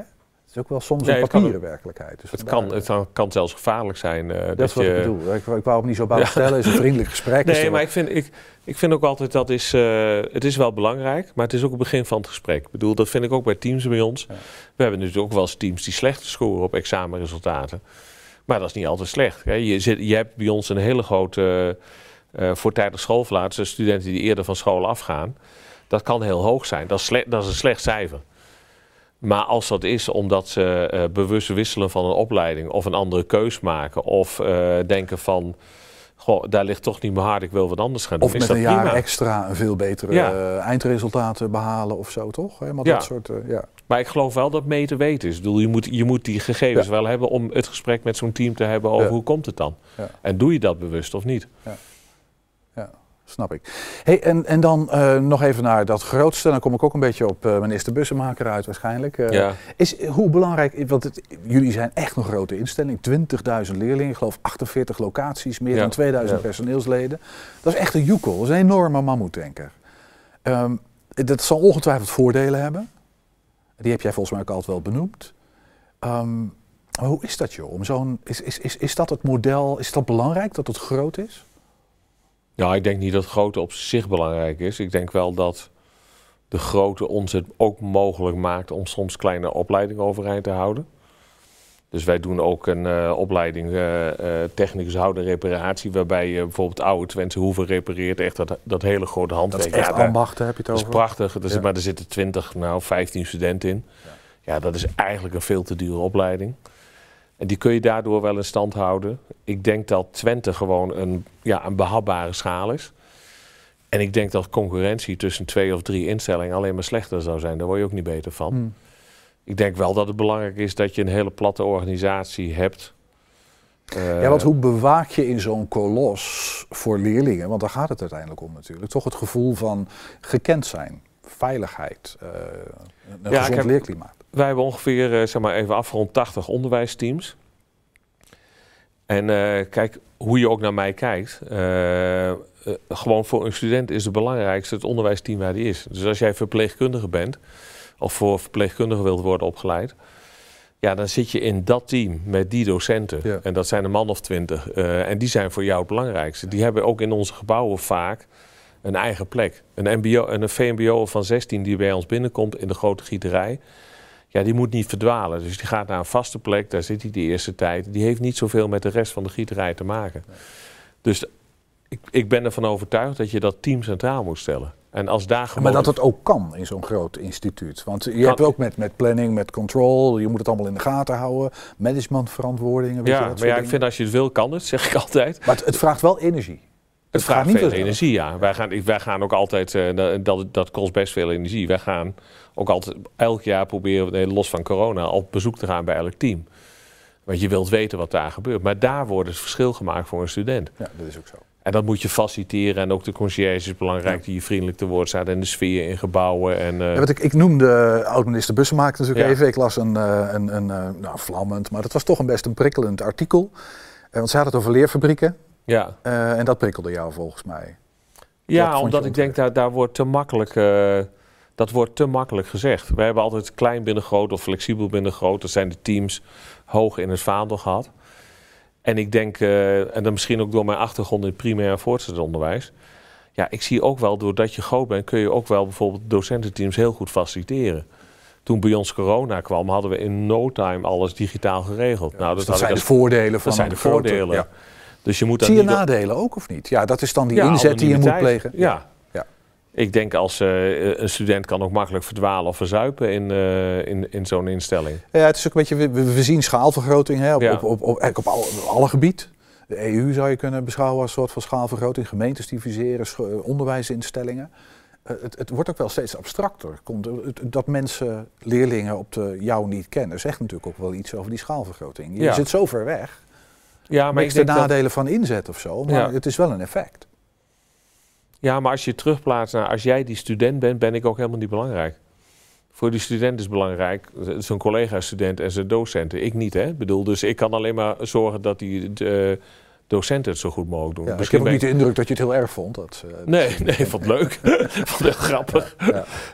Het is ook wel soms Nee, een kan papieren werkelijkheid. Dus Het kan, het kan- zelfs gevaarlijk zijn. eh, dat dat is wat je, ik bedoel. Ik, ik wou het niet zo bouw stellen, het is een vriendelijk gesprek. Nee, maar wel- ik vind, ik, ik vind ook altijd dat is, eh, het is wel belangrijk, maar het is ook het begin van het gesprek. Ik bedoel, dat vind ik ook bij teams bij ons. We hebben natuurlijk ook wel eens teams die slechter scoren op examenresultaten. Maar dat is niet altijd slecht. Hè. Je, zit, je hebt bij ons een hele grote eh voortijdig schoolverlaat, dus studenten die eerder van school afgaan. Dat kan heel hoog zijn. Dat is, dat is een slecht cijfer. Maar als dat is omdat ze eh, bewust wisselen van een opleiding of een andere keus maken of eh, denken van, goh, daar ligt toch niet mijn hart, ik wil wat anders gaan doen. Of is met dat een jaar prima. extra een veel betere Ja. eh, eindresultaten behalen of zo, toch? Helemaal Ja. dat soort, ja. Maar ik geloof wel dat meten weten is. Ik bedoel, je, moet, je moet die gegevens Ja. wel hebben om het gesprek met zo'n team te hebben over hoe komt het dan. En doe je dat bewust of niet? Snap ik. Hey, en, en dan eh, nog even naar dat grootste. Dan kom ik ook een beetje op eh, minister Bussemaker uit waarschijnlijk. Eh, Ja. is, hoe belangrijk, want het, jullie zijn echt een grote instelling. 20.000 leerlingen, ik geloof 48 locaties, meer Ja. dan 2000 Ja. personeelsleden. Dat is echt een joekel, dat is een enorme mammoetdenker. Ehm dat zal ongetwijfeld voordelen hebben. Die heb jij volgens mij ook altijd wel benoemd. Ehm, maar hoe is dat joh? Om zo'n, is, is, is, is dat het model, is dat belangrijk dat het groot is? Ja, ik denk niet dat grootte op zich belangrijk is. Ik denk wel dat de grootte ons het ook mogelijk maakt om soms kleine opleidingen overeind te houden. Dus wij doen ook een eh, opleiding eh eh technicus houden reparatie, waarbij je bijvoorbeeld oude Twentse hoeven repareert. Echt dat, dat hele grote Dat handwerk. is echt Ja, ambachten, heb je het Dat is over? prachtig. Ja. Maar er zitten 20, nou 15 studenten in. Ja. dat is eigenlijk een veel te dure opleiding. En die kun je daardoor wel in stand houden. Ik denk dat Twente gewoon een, ja, een behapbare schaal is. En ik denk dat concurrentie tussen twee of drie instellingen alleen maar slechter zou zijn. Daar word je ook niet beter van. Hmm. Ik denk wel dat het belangrijk is dat je een hele platte organisatie hebt. Eh, Ja, want hoe bewaak je in zo'n kolos voor leerlingen, want daar gaat het uiteindelijk om natuurlijk, toch het gevoel van gekend zijn, veiligheid, eh, een Ja, gezond leerklimaat. Wij hebben ongeveer, eh, zeg maar even afgerond, 80 onderwijsteams. En eh, kijk, hoe je ook naar mij kijkt. eh, gewoon voor een student is het belangrijkste het onderwijsteam waar die is. Dus als jij verpleegkundige bent, of voor verpleegkundige wilt worden opgeleid. Ja, dan zit je in dat team met die docenten. Ja. En dat zijn een man of twintig. en die zijn voor jou het belangrijkste. Die hebben ook in onze gebouwen vaak een eigen plek. Een, MBO, en een VMBO van 16 die bij ons binnenkomt in de grote gieterij. Ja, die moet niet verdwalen. Dus die gaat naar een vaste plek, daar zit hij de eerste tijd. Die heeft niet zoveel met de rest van de gieterij te maken. Dus ik, ik ben ervan overtuigd dat je dat team centraal moet stellen. En als daar gewoon... Maar dat het ook kan in zo'n groot instituut. Want je hebt ook met, met planning, met control, je moet het allemaal in de gaten houden, managementverantwoordingen. Weet je, Ja, dat maar soort ja, ik vind als je het wil, kan het, zeg ik altijd. Maar het, het vraagt wel energie. Het vraagt niet veel energie, ja. Wij gaan, wij gaan ook altijd, eh, dat, dat kost best veel energie. Wij gaan ook altijd elk jaar proberen, we, eh, los van corona, op bezoek te gaan bij elk team. Want je wilt weten wat daar gebeurt. Maar daar wordt het verschil gemaakt voor een student. Ja, dat is ook zo. En dat moet je faciliteren. En ook de conciërge is belangrijk, die je vriendelijk te woord staat. En de sfeer in gebouwen. En, eh, Ja, ik, ik noemde oud-minister Bussemaker natuurlijk Ja. even. Ik las een, eh, een, een eh, nou, vlammend, maar dat was toch een best een prikkelend artikel. Eh, want ze had het over leerfabrieken. ja. eh, en dat prikkelde jou volgens mij. Ja, omdat ik denk dat daar wordt te makkelijk, eh, dat wordt te makkelijk gezegd. Wij hebben altijd klein binnen groot of flexibel binnen groot. Dat zijn de teams hoog in het vaandel gehad. En ik denk, eh, en dan misschien ook door mijn achtergrond in primair en voortgezet onderwijs. Ja, ik zie ook wel, doordat je groot bent, kun je ook wel bijvoorbeeld docententeams heel goed faciliteren. Toen bij ons corona kwam, hadden we in no time alles digitaal geregeld. nou, Dus dat ik zijn de voordelen van Dat zijn de voordelen. ja. Dus je moet Zie je nadelen ook of niet? Ja, dat is dan die Ja, inzet die je moet plegen. Ja. Ik denk als eh, een student kan ook makkelijk verdwalen of verzuipen in, eh, in, in zo'n instelling. Ja, het is ook een beetje, we, we zien schaalvergroting hè, op, Ja. op, op, op, op alle, alle gebied. De EU zou je kunnen beschouwen als een soort van schaalvergroting. Gemeentes scho- onderwijsinstellingen. Eh, het, het wordt ook wel steeds abstracter. Komt, dat mensen leerlingen op de jou niet kennen, zegt natuurlijk ook wel iets over die schaalvergroting. Je Ja. zit zo ver weg. Ja, maar ik Niks de denk dat- nadelen van inzet of zo, maar Ja. het is wel een effect. Ja, maar als je terugplaatst naar als jij die student bent, ben ik ook helemaal niet belangrijk. Voor die student is belangrijk, zijn collega-student en zijn docenten. Ik niet, hè? Ik bedoel, dus ik kan alleen maar zorgen dat die, de, docenten het zo goed mogelijk doen. Ja, ik Misschien heb ook niet de indruk dat je het heel erg vond. Dat, eh, Nee, nee, ik vond het leuk. vond het echt grappig.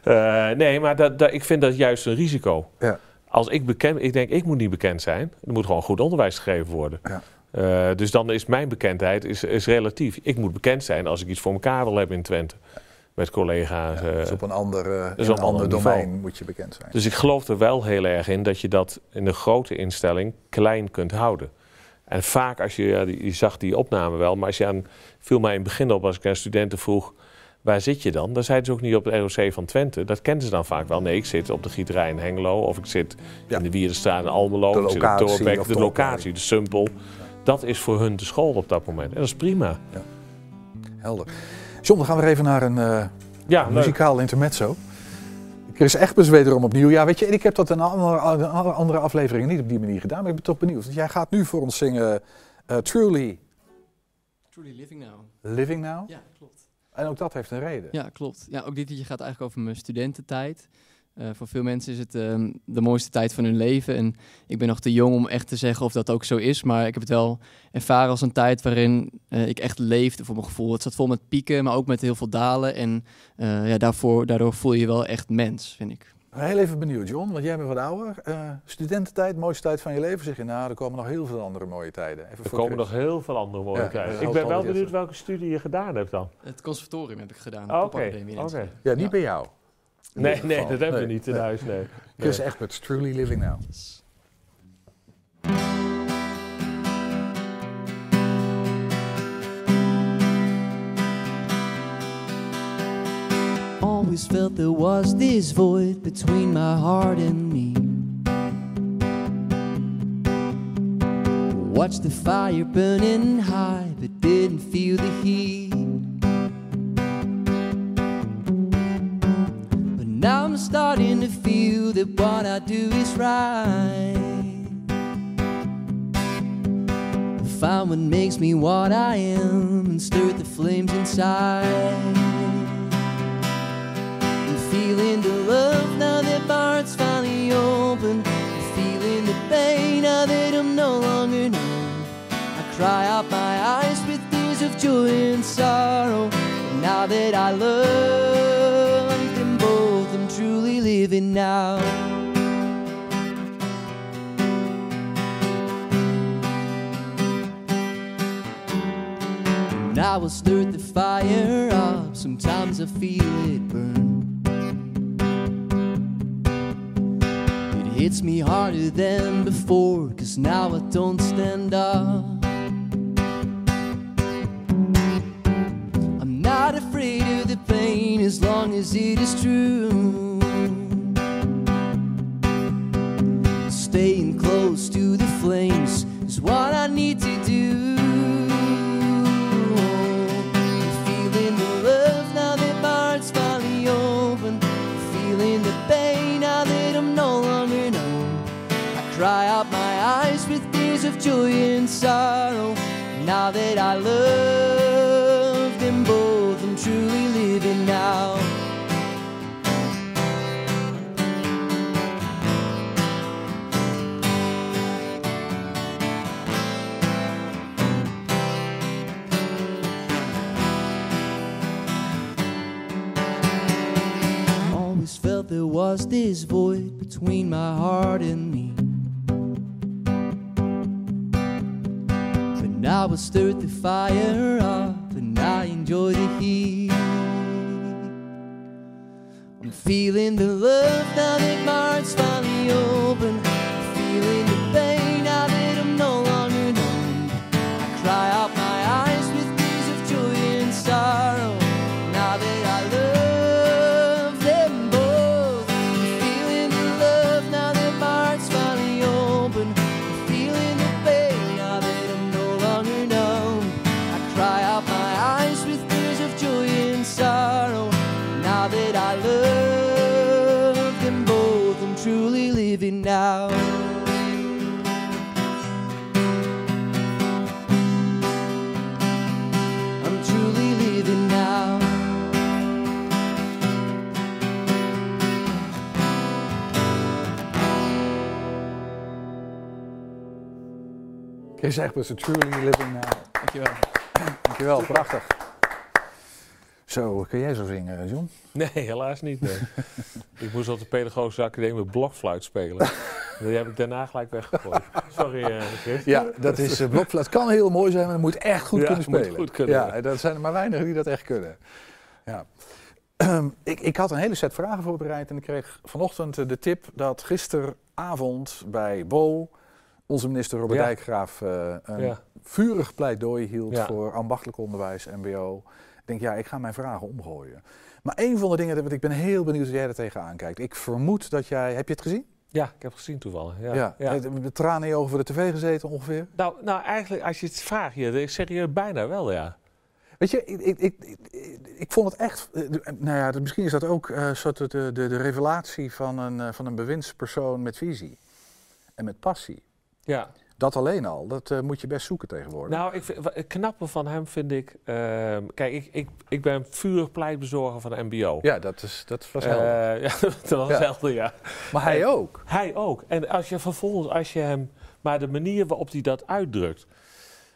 Eh, nee, maar dat, dat, ik vind dat juist een risico. Ja. Als ik bekend, ik denk, ik moet niet bekend zijn. Er moet gewoon goed onderwijs gegeven worden. Eh, dus dan is mijn bekendheid is, is relatief. Ik moet bekend zijn als ik iets voor elkaar wil hebben in Twente. Met collega's. eh. dus op een ander, eh, is een ander domein niveau. moet je bekend zijn. Dus ik geloof er wel heel erg in dat je dat in een grote instelling klein kunt houden. En vaak als je, ja, die- je zag die opname wel, maar als je aan, viel mij in het begin op als ik aan studenten vroeg, waar zit je dan? Dan zeiden ze ook niet op het ROC van Twente. Dat kenden ze dan vaak wel. Nee, ik zit op de Gieterij in Hengelo of ik zit in de Wierdenstraat in Almelo. De ik zit locatie Torbek, de de locatie, de Sumpel. Dat is voor hun de school op dat moment. En dat is prima. Helder. John, dan gaan we even naar een eh, Ja, leuk. muzikaal intermezzo. Chris Egbers wederom opnieuw. Ja, weet je, ik heb dat in andere, andere afleveringen niet op die manier gedaan, maar ik ben toch benieuwd. Want jij gaat nu voor ons zingen eh, Truly Truly Living Now. Living Now. Ja, klopt. En ook dat heeft een reden. Ja, klopt. Ja, ook dit liedje gaat eigenlijk over mijn studententijd. Eh, voor veel mensen is het ehm, de mooiste tijd van hun leven. En ik ben nog te jong om echt te zeggen of dat ook zo is. Maar ik heb het wel ervaren als een tijd waarin eh, ik echt leefde voor mijn gevoel. Het zat vol met pieken, maar ook met heel veel dalen. En eh, ja, daarvoor, daardoor voel je je wel echt mens, vind ik. Heel even benieuwd, John, want jij bent wat ouder. Eh, studententijd, mooiste tijd van je leven, zeg je. Nou, er komen nog heel veel andere mooie tijden. Even Er voor komen Chris. nog heel veel andere mooie Ja, tijden. Ik ben wel benieuwd welke studie je gedaan hebt dan. Het conservatorium heb ik gedaan. Ah, Oké. Ja, niet bij jou. In Nee, ieder nee, dat hebben we niet in nee. huis, nee. Chris Nee. Egberts, Truly Living Now. Always felt there was this void between my heart and me. Watched the fire burning high, but didn't feel the heat. Now I'm starting to feel that what I do is right. Find what makes me what I am and stir the flames inside. I'm feeling the love now that my heart's finally open. I'm feeling the pain now that I'm no longer numb. I cry out my eyes with tears of joy and sorrow. Now that I love Truly living now. And I will stir the fire up. Sometimes I feel it burn. It hits me harder than before, cause now I don't stand up. I'm not afraid of the pain as long as it is true. I love them both, I'm truly living now. Always felt there was this void between my heart and I stirred the fire up and I enjoy the heat. I'm feeling the love now Chris Egberts, a truly living now. Dankjewel. Dankjewel, prachtig. Zo, kun jij zo zingen, John? Nee, helaas niet. Nee. ik moest op de Pedagogische Academie blokfluit spelen. Die heb ik daarna gelijk weggegooid. Sorry, eh, Chris. Ja, dat is uh, blokfluit. kan heel mooi zijn, maar het moet echt goed Ja, kunnen moet spelen. goed kunnen, Ja, dat zijn er maar weinigen die dat echt kunnen. Ja. Ik, ik had een hele set vragen voorbereid en ik kreeg vanochtend eh, de tip dat gisteravond bij Bo onze minister Robert Ja. Dijkgraaf eh, een Ja. vurig pleidooi hield Ja. voor ambachtelijk onderwijs, mbo. Ik denk, ja, ik ga mijn vragen omgooien. Maar een van de dingen, dat ik ben heel benieuwd hoe jij er tegenaan kijkt. Ik vermoed dat jij, heb je het gezien? Ja, ik heb gezien toevallig. Ja, Ja. ja. Met tranen in je ogen voor de tv gezeten ongeveer? Nou, nou, eigenlijk, als je het vraagt ik zeg je bijna wel, ja. Weet je, ik, ik, ik, ik, vond het echt. eh, Nou ja, misschien is dat ook eh, soort de, de, de revelatie van een, eh, van een bewindspersoon met visie en met passie. Ja. Dat alleen al, dat eh, moet je best zoeken tegenwoordig. Nou, ik vind, het knappe van hem vind ik... ehm, kijk, ik, ik, ik ben vurig pleitbezorger van de mbo. ja, dat, is, dat was Eh, helder. ja, dat was Ja. helder, ja. maar hij ook. Hij ook. En als je vervolgens, als je hem... Maar de manier waarop hij dat uitdrukt...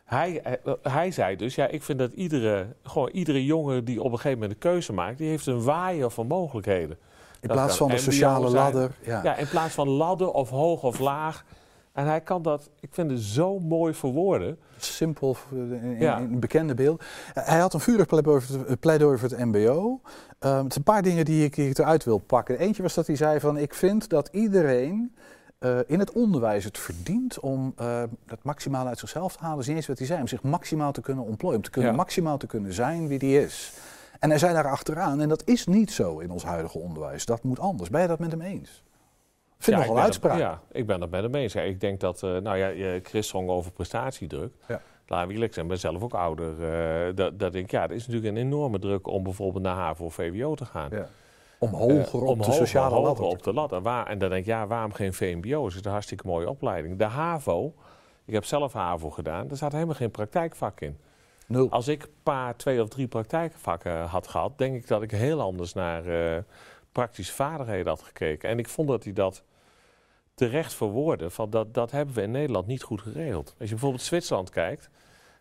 Hij, eh, hij zei dus, ja, ik vind dat iedere, gewoon iedere jongen die op een gegeven moment een keuze maakt... die heeft een waaier van mogelijkheden. In plaats van de sociale ladder. Ja. Ja, in plaats van ladder of hoog of laag. En hij kan dat, ik vind het zo mooi verwoorden. Simpel, eh, in, in, Ja. in bekende beeld. Eh, Hij had een vurig pleidooi voor het, MBO. Ehm, het zijn een paar dingen die ik, die ik eruit wil pakken. Eentje was dat hij zei van ik vind dat iedereen eh, in het onderwijs het verdient om eh het maximaal uit zichzelf te halen. Dat is niet eens wat hij zei, om zich maximaal te kunnen ontplooien. Om te kunnen, Ja. maximaal te kunnen zijn wie die is. En hij zei daar achteraan, en dat is niet zo in ons huidige onderwijs. Dat moet anders. Ben je dat met hem eens? Ik vind Ja, nogal ik ben uitspraak. Ja, ik ben het met hem eens. Ik denk dat, eh, nou ja, Chris zong over prestatiedruk. Ja. We eerlijk zijn, ik ben zelf ook ouder. eh, dat, dat denk ik, ja, er is natuurlijk een enorme druk om bijvoorbeeld naar HAVO of VWO te gaan. Ja. Om hoger Eh, op om de hoger, sociale hoger ladder. op de ladder. Waar, en dan denk ik, ja, waarom geen VMBO? Het is een hartstikke mooie opleiding. De HAVO, ik heb zelf HAVO gedaan, daar zat helemaal geen praktijkvak in. Nul. Als ik een paar, twee of drie praktijkvakken had gehad, denk ik dat ik heel anders naar praktische vaardigheden had gekeken. En ik vond dat hij dat terecht verwoordde, van dat, dat hebben we in Nederland niet goed geregeld. Als je bijvoorbeeld Zwitserland kijkt,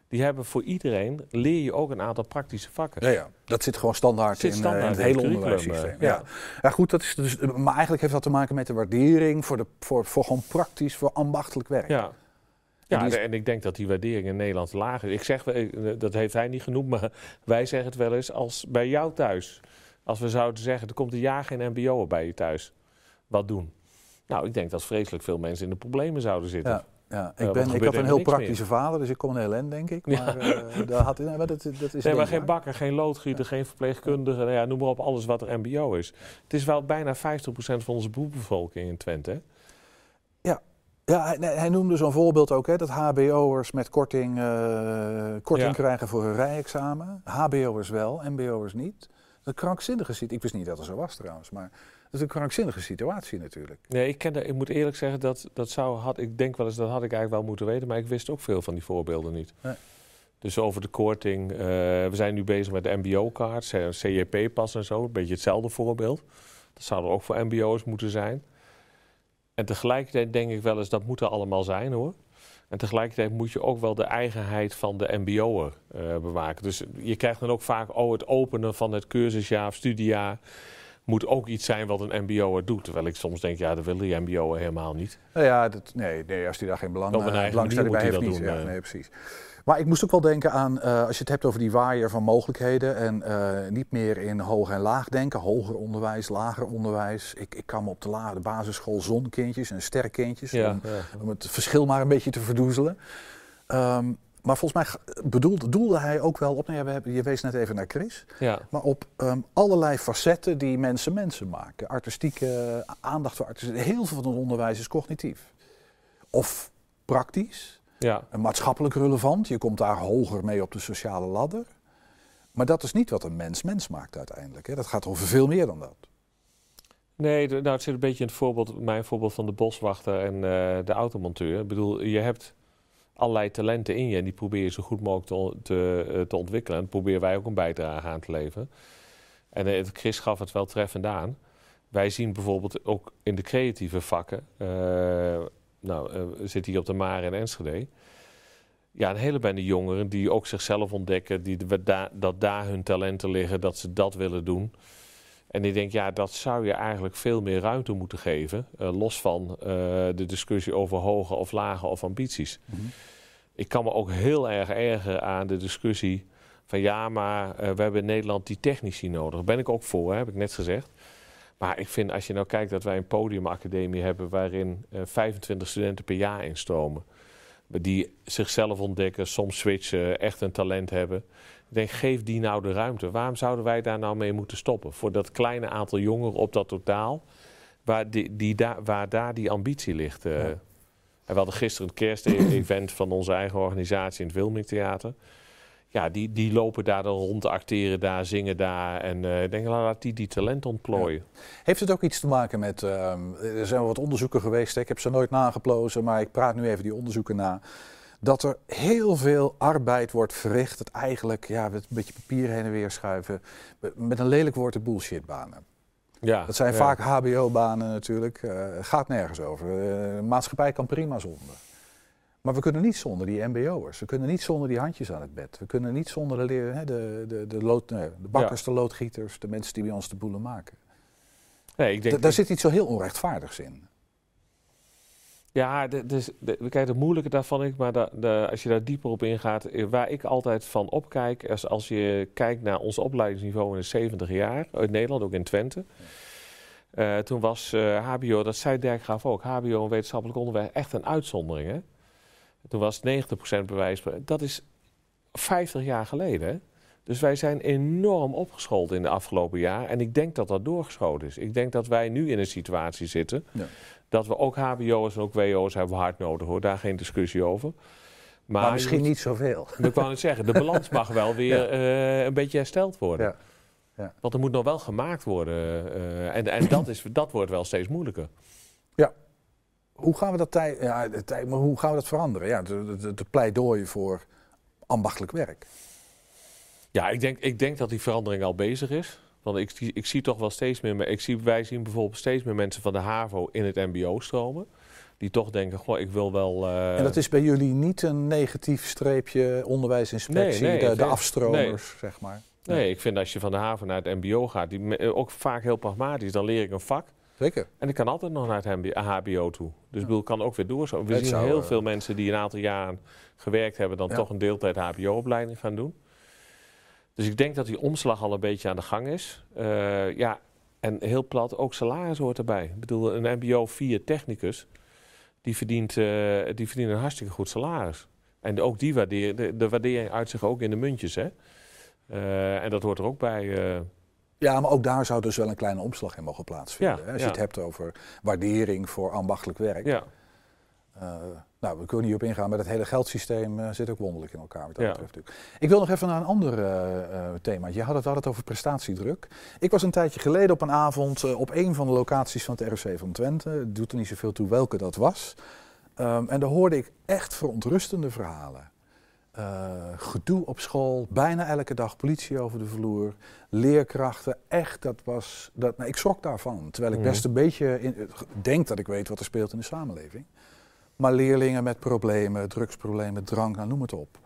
die hebben voor iedereen, leer je ook een aantal praktische vakken. Ja, ja, dat zit gewoon standaard, Zit in, standaard eh, in het in hele het onderwijssysteem. eh, ja. Ja. goed, dat is dus, maar eigenlijk heeft dat te maken met de waardering voor, de, voor, voor gewoon praktisch, voor ambachtelijk werk. Ja. Ja, is- en ik denk dat die waardering in Nederland laag is. Ik zeg, eh, dat heeft hij niet genoemd, maar wij zeggen het wel eens als bij jou thuis. Als we zouden zeggen, er komt een jaar geen mbo'er bij je thuis. Wat doen? Nou, ik denk dat vreselijk veel mensen in de problemen zouden zitten. Ja, ja. Eh, Ik, ben, ik had een heel praktische vader, dus ik kom heel end, denk ik. Ja. Maar, eh, dat, had, dat, dat is Nee, maar denkbaar. geen bakker, geen loodgieter, geen verpleegkundige, nou ja, noem maar op, alles wat er mbo is. Het is wel bijna 50% van onze beroepsbevolking in Twente. hè? Ja, hij, noemde zo'n voorbeeld ook, hè, dat hbo'ers met korting, eh, korting Ja. krijgen voor hun rijexamen. hbo'ers wel, mbo'ers niet. Een krankzinnige situatie. Ik wist niet dat het zo was trouwens, maar dat is een krankzinnige situatie natuurlijk. Nee, ik, ken de, ik moet eerlijk zeggen, dat, dat zou, had, ik denk wel eens, dat had ik eigenlijk wel moeten weten, maar ik wist ook veel van die voorbeelden niet. Nee. Dus over de korting, eh, we zijn nu bezig met de mbo-kaart, CJP-pas en zo, een beetje hetzelfde voorbeeld. Dat zou er ook voor mbo's moeten zijn. En tegelijkertijd denk ik wel eens, dat moet er allemaal zijn hoor. En tegelijkertijd moet je ook wel de eigenheid van de mbo'er eh bewaken. Dus je krijgt dan ook vaak, oh het openen van het cursusjaar of studiejaar moet ook iets zijn wat een mbo'er doet. Terwijl ik soms denk, ja, dat wil die mbo'er helemaal niet. Nou ja, dat, nee, nee, als hij daar geen belang, eh, eigen belangstelling bij heeft, niet. Ja, doen, nee, precies. Maar ik moest ook wel denken aan, eh, als je het hebt over die waaier van mogelijkheden en eh, niet meer in hoog en laag denken, hoger onderwijs, lager onderwijs. Ik, ik kan me op de lage basisschool zonkindjes en sterkindjes, Ja, om, ja. om het verschil maar een beetje te verdoezelen. Ehm, maar volgens mij bedoelde, doelde hij ook wel op, nou ja, we hebben, je wees net even naar Chris, ja. maar op ehm, allerlei facetten die mensen mensen maken. Artistieke aandacht voor artistiek. Heel veel van het onderwijs is cognitief. Of praktisch, ja. en maatschappelijk relevant. Je komt daar hoger mee op de sociale ladder. Maar dat is niet wat een mens mens maakt uiteindelijk. Hè. Dat gaat over veel meer dan dat. Nee, nou, het zit een beetje in het voorbeeld, mijn voorbeeld van de boswachter en eh, de automonteur. Ik bedoel, je hebt allerlei talenten in je en die probeer je zo goed mogelijk te, eh, te ontwikkelen. En proberen wij ook een bijdrage aan te leveren. En eh, Chris gaf het wel treffend aan. Wij zien bijvoorbeeld ook in de creatieve vakken, nou, eh, we zitten hier op de Mare in Enschede. ja, een hele bende jongeren die ook zichzelf ontdekken, die de- da- dat daar hun talenten liggen, dat ze dat willen doen. En ik denk, ja, dat zou je eigenlijk veel meer ruimte moeten geven. eh, los van eh, de discussie over hoge of lage of ambities. Ik kan me ook heel erg ergeren aan de discussie van ja, maar eh, we hebben in Nederland die technici nodig. Daar ben ik ook voor, hè, heb ik net gezegd. Maar ik vind, als je nou kijkt dat wij een podiumacademie hebben waarin eh, 25 studenten per jaar instromen. Die zichzelf ontdekken, soms switchen, echt een talent hebben. Ik denk, geef die nou de ruimte. Waarom zouden wij daar nou mee moeten stoppen? Voor dat kleine aantal jongeren op dat totaal, waar, die, die daar waar daar die ambitie ligt. eh. En we hadden gisteren een kerst-event van onze eigen organisatie in het Wilmingtheater. Ja, die, die lopen daar dan rond te acteren daar, zingen daar. En ik denk, laat die die talent ontplooien. Heeft het ook iets te maken met, ehm, er zijn wel wat onderzoeken geweest, hè, ik heb ze nooit nageplozen, maar ik praat nu even die onderzoeken na. Dat er heel veel arbeid wordt verricht, het eigenlijk, ja, met een beetje papier heen en weer schuiven, met een lelijk woord de bullshitbanen. Ja, Dat zijn ja. vaak HBO-banen natuurlijk, eh, gaat nergens over. Eh, de maatschappij kan prima zonder. Maar we kunnen niet zonder die MBO'ers. We kunnen niet zonder die handjes aan het bed. We kunnen niet zonder de, de, de, de, lood, nee, de bakkers, de loodgieters, de mensen die bij ons de boelen maken. Nee, ik denk, Da- daar zit iets zo heel onrechtvaardigs in. Ja, de, dus, kijk, het moeilijke daarvan is, maar da- de, als je daar dieper op ingaat, eh, waar ik altijd van opkijk, is als je kijkt naar ons opleidingsniveau in de 70 jaar, uit Nederland, ook in Twente. Eh, toen was eh, HBO, dat zei Dirk Graaf ook, HBO en wetenschappelijk onderwijs echt een uitzondering. Hè? Toen was het 90% bewijs. Dat is 50 jaar geleden. Hè? Dus wij zijn enorm opgeschoold in de afgelopen jaar. En ik denk dat dat doorgeschoten is. Ik denk dat wij nu in een situatie zitten Ja. dat we ook HBO'ers en ook WO'ers hebben hard nodig hoor. Daar geen discussie over. Maar, misschien moet- niet zoveel. Ik wou net zeggen, de balans mag wel weer Ja. eh, een beetje hersteld worden. Ja. Ja. Want er moet nog wel gemaakt worden. eh, en en dat, is, dat wordt wel steeds moeilijker. Hoe gaan we dat, tij, ja, tij, maar hoe gaan we dat veranderen? Ja, de pleidooi voor ambachtelijk werk. Ja, ik denk, ik denk dat die verandering al bezig is. Want ik, zie- ik zie toch wel steeds meer... me- Ik zie, wij zien bijvoorbeeld steeds meer mensen van de HAVO in het mbo stromen. Die toch denken, goh, ik wil wel... eh, en dat is bij jullie niet een negatief streepje onderwijsinspectie, Nee, nee, de, het de is- afstromers, zeg maar. Nee, ik vind als je van de HAVO naar het mbo gaat, die, me- ook vaak heel pragmatisch, dan leer ik een vak. Zeker. En ik kan altijd nog naar het HBO toe. Dus ik bedoel, kan ook weer door. We Het zien heel eh, veel mensen die een aantal jaren gewerkt hebben, dan Ja. toch een deeltijd HBO-opleiding gaan doen. Dus ik denk dat die omslag al een beetje aan de gang is. Eh, ja, en heel plat, ook salaris hoort erbij. Ik bedoel, een MBO 4 technicus, die verdient, eh, die verdient een hartstikke goed salaris. En ook die waardering, de, de waardering uit zich ook in de muntjes, hè. En dat hoort er ook bij. Ja, maar ook daar zou dus wel een kleine omslag in mogen plaatsvinden. Ja, hè? Als ja. je het hebt over waardering voor ambachtelijk werk. ja. Eh, nou, we kunnen niet op ingaan, maar het hele geldsysteem eh, zit ook wonderlijk in elkaar. Wat dat Ja. betreft natuurlijk. Ik wil nog even naar een ander eh, thema. Je had het, had het over prestatiedruk. Ik was een tijdje geleden op een avond op een van de locaties van het ROC van Twente. Het doet er niet zoveel toe welke dat was. Ehm, en daar hoorde ik echt verontrustende verhalen. Eh, gedoe op school, bijna elke dag politie over de vloer, leerkrachten. Echt, dat was. Dat, nou, ik schrok daarvan. Terwijl ik Mhm. best een beetje in, denk dat ik weet wat er speelt in de samenleving. Maar leerlingen met problemen, drugsproblemen, drank, nou, noem het op.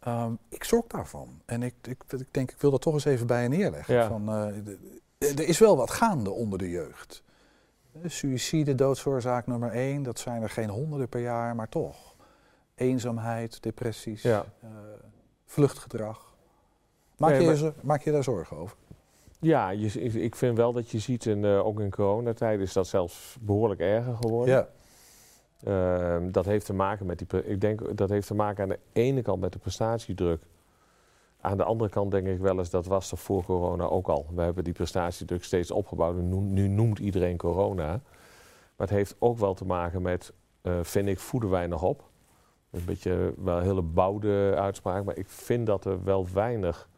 Ehm, ik schrok daarvan. En ik, ik, ik denk, ik wil dat toch eens even bij je neerleggen. Ja. Van, eh, er is wel wat gaande onder de jeugd. Eh, Suïcide, doodsoorzaak nummer één, dat zijn er geen honderden per jaar, maar toch. Eenzaamheid, depressies, Ja. eh, vluchtgedrag. Maak, Nee, je, maar- maak je daar zorgen over? Ja, je, ik, vind wel dat je ziet, in, eh, ook in coronatijd is dat zelfs behoorlijk erger geworden. Ja. Ehm, dat heeft te maken met die. Ik denk dat heeft te maken aan de ene kant met de prestatiedruk. Aan de andere kant denk ik wel eens dat was er voor corona ook al. We hebben die prestatiedruk steeds opgebouwd. En nu, nu noemt iedereen corona. Maar het heeft ook wel te maken met, eh, vind ik, voeden wij nog op. Een beetje wel een hele bouwde uitspraak, maar ik vind dat er wel weinig.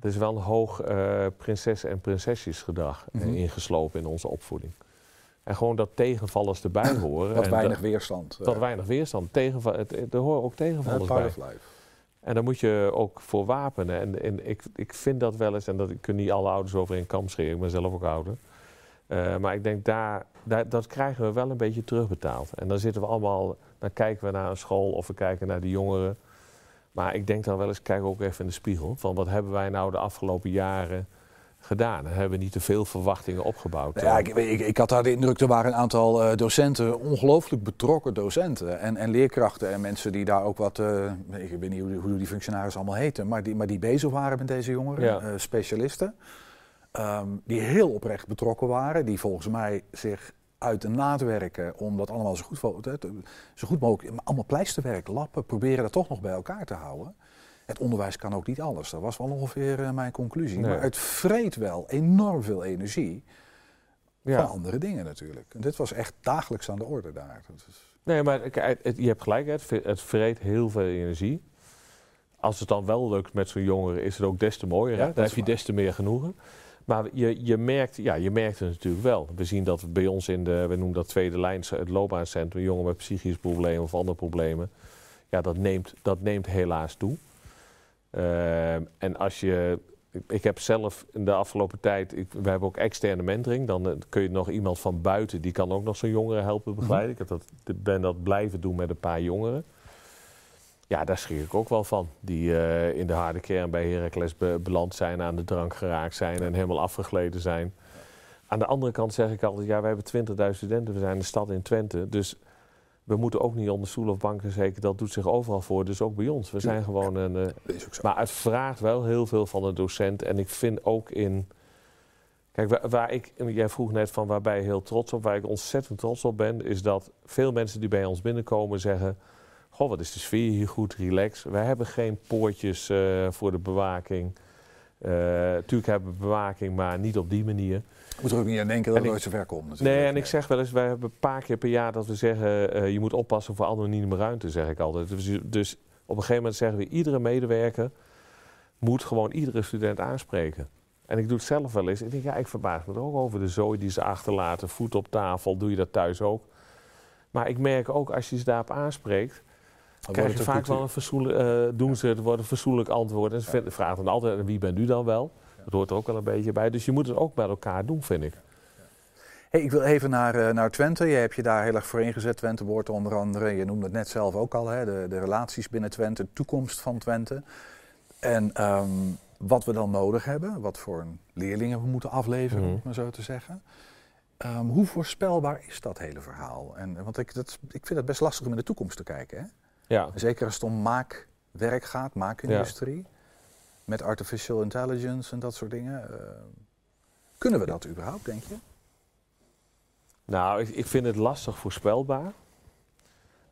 Er is wel een hoog eh prinses- en prinsesjesgedrag eh, Mhm. ingeslopen in onze opvoeding. En gewoon dat tegenvallers erbij horen. Wat en weinig dat, weerstand. dat eh, weinig weerstand. Tegenva het, het- er horen ook eh, tegenvallers bij. En daar moet je ook voor wapenen. En, en ik, ik vind dat wel eens, en dat ik kun niet alle ouders over een kam scheren, ik ben zelf ook ouder. Eh, maar ik denk, daar, daar, dat krijgen we wel een beetje terugbetaald. En dan zitten we allemaal, dan kijken we naar een school of we kijken naar die jongeren. Maar ik denk dan wel eens, kijk ook even in de spiegel. Van wat hebben wij nou de afgelopen jaren gedaan? En hebben we niet te veel verwachtingen opgebouwd? Nou ja, ik, ik, ik had daar de indruk, er waren een aantal eh, docenten, ongelooflijk betrokken docenten en, en leerkrachten en mensen die daar ook wat, eh, ik weet niet hoe, die- hoe die functionarissen allemaal heten, maar die, maar die bezig waren met deze jongeren, Ja. eh, specialisten, ehm, die heel oprecht betrokken waren, die volgens mij zich uit de naad werken om dat allemaal zo goed, zo goed mogelijk, allemaal pleisterwerk, lappen, proberen dat toch nog bij elkaar te houden. Het onderwijs kan ook niet alles. Dat was wel ongeveer eh, mijn conclusie. Nee. Maar het vreet wel enorm veel energie Ja. van andere dingen natuurlijk. En dit was echt dagelijks aan de orde daar. Nee, maar je hebt gelijk, het, vreet heel veel energie. Als het dan wel lukt met zo'n jongere, is het ook des te mooier. Ja, hè? dat Dan heb je des te meer genoegen. Maar je, je, merkt, ja, je merkt het natuurlijk wel. We zien dat bij ons in de, we noemen dat tweede lijn, het loopbaancentrum, jongeren met psychische problemen of andere problemen. Ja, dat neemt, dat neemt helaas toe. Ehm, en als je, ik- ik heb zelf in de afgelopen tijd, ik, we hebben ook externe mentoring. Dan eh, kun je nog iemand van buiten, die kan ook nog zo'n jongere helpen begeleiden. Ik heb dat, ben dat blijven doen met een paar jongeren. Ja, daar schrik ik ook wel van. Die eh, in de harde kern bij Heracles be- beland zijn, aan de drank geraakt zijn en helemaal afgegleden zijn. Aan de andere kant zeg ik altijd, ja, we hebben 20.000 studenten, we zijn een stad in Twente. Dus we moeten ook niet onder stoel of banken zeker, dat doet zich overal voor, dus ook bij ons. We zijn gewoon een... eh, maar het vraagt wel heel veel van de docent. En ik vind ook in. Kijk, waar, waar ik. Jij vroeg net van waar ben je heel trots op. Waar ik ontzettend trots op ben, is dat veel mensen die bij ons binnenkomen zeggen. Goh, wat is de sfeer hier goed, relax. Wij hebben geen poortjes eh, voor de bewaking. Eh tuurlijk hebben we bewaking, maar niet op die manier. Moet er ook niet aan denken dat En het nooit zo ver komt. natuurlijk. Nee, en ik zeg wel eens, wij hebben een paar keer per jaar dat we zeggen, eh, je moet oppassen voor anonieme ruimte, zeg ik altijd. Dus, dus op een gegeven moment zeggen we, iedere medewerker moet gewoon iedere student aanspreken. En ik doe het zelf wel eens. Ik denk, ja, ik verbaas me er ook over de zooi die ze achterlaten, voet op tafel, doe je dat thuis ook. Maar ik merk ook, als je ze daarop aanspreekt, Dan krijg je vaak wel een verzoenlijk, eh, doen ze het, wordt een verzoenlijk antwoord. En ze vragen dan altijd, wie bent u dan wel? Dat hoort er ook wel een beetje bij. Dus je moet het ook met elkaar doen, vind ik. Hey, ik wil even naar, eh, naar Twente. Je hebt je daar heel erg voor ingezet, Twente wordt onder andere. Je noemde het net zelf ook al, hè, de, de relaties binnen Twente, de toekomst van Twente. En ehm, wat we dan nodig hebben, wat voor leerlingen we moeten afleveren, om Mhm. het maar zo te zeggen. Ehm, hoe voorspelbaar is dat hele verhaal? En, want ik, dat, ik vind het best lastig om in de toekomst te kijken. Hè? Ja, Zeker als het om maakwerk gaat, maakindustrie. Met artificial intelligence en dat soort dingen. Ehm, kunnen we dat überhaupt, denk je? Nou, ik, ik vind het lastig voorspelbaar.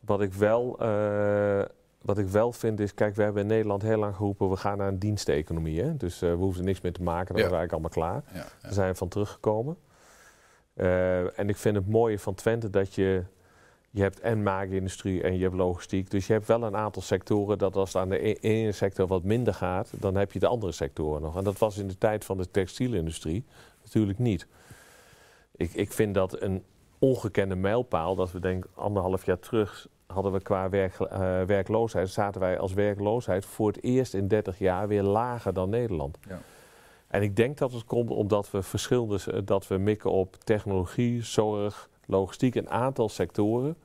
Wat ik, wel, eh, wat ik wel vind is, kijk, we hebben in Nederland heel lang geroepen, we gaan naar een diensteconomie. Hè? Dus eh, we hoeven er niks meer te maken, dat Ja. is eigenlijk allemaal klaar. Ja, Daar zijn we van teruggekomen. Eh, en ik vind het mooie van Twente dat je, je hebt en maakindustrie en je hebt logistiek. Dus je hebt wel een aantal sectoren dat als het aan de e- ene sector wat minder gaat, dan heb je de andere sectoren nog. En dat was in de tijd van de textielindustrie natuurlijk niet. Ik, ik vind dat een ongekende mijlpaal, dat we denk anderhalf jaar terug hadden we qua werk, eh, werkloosheid, zaten wij als werkloosheid voor het eerst in 30 jaar weer lager dan Nederland. Ja. En ik denk dat het komt omdat we verschillende, dat we mikken op technologie, zorg, logistiek, een aantal sectoren.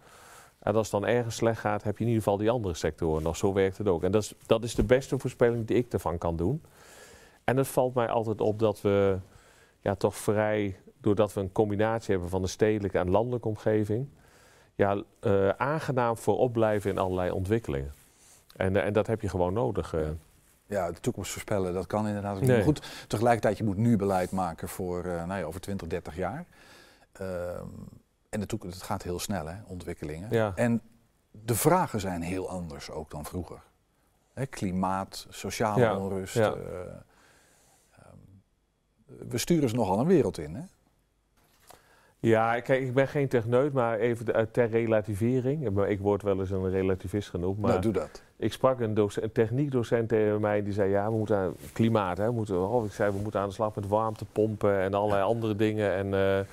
En als het dan ergens slecht gaat, heb je in ieder geval die andere sectoren nog. Zo werkt het ook. En dat is, dat is de beste voorspelling die ik ervan kan doen. En het valt mij altijd op dat we ja, toch vrij, doordat we een combinatie hebben van de stedelijke en landelijke omgeving, ja, eh, aangenaam voorop blijven in allerlei ontwikkelingen. En, eh, en dat heb je gewoon nodig. eh. Ja, de toekomst voorspellen, dat kan inderdaad ook niet. Nee. Maar goed, tegelijkertijd, je moet nu beleid maken voor nou ja, over 20, 30 jaar. En de toekomst, het gaat heel snel, hè, ontwikkelingen. Ja. En de vragen zijn heel anders ook dan vroeger. Hè, klimaat, sociale Ja, onrust. ja. eh, ehm, we sturen ze nogal een wereld in, hè? Ja, kijk, ik ben geen techneut, maar even de- ter relativering. Ik word wel eens een relativist genoemd. Maar nou, doe dat. ik sprak een, doce- een techniekdocent tegen mij die zei: Ja, we moeten aan klimaat. Hè, we moeten, oh, ik zei: We moeten aan de slag met warmtepompen en allerlei andere dingen. En, eh,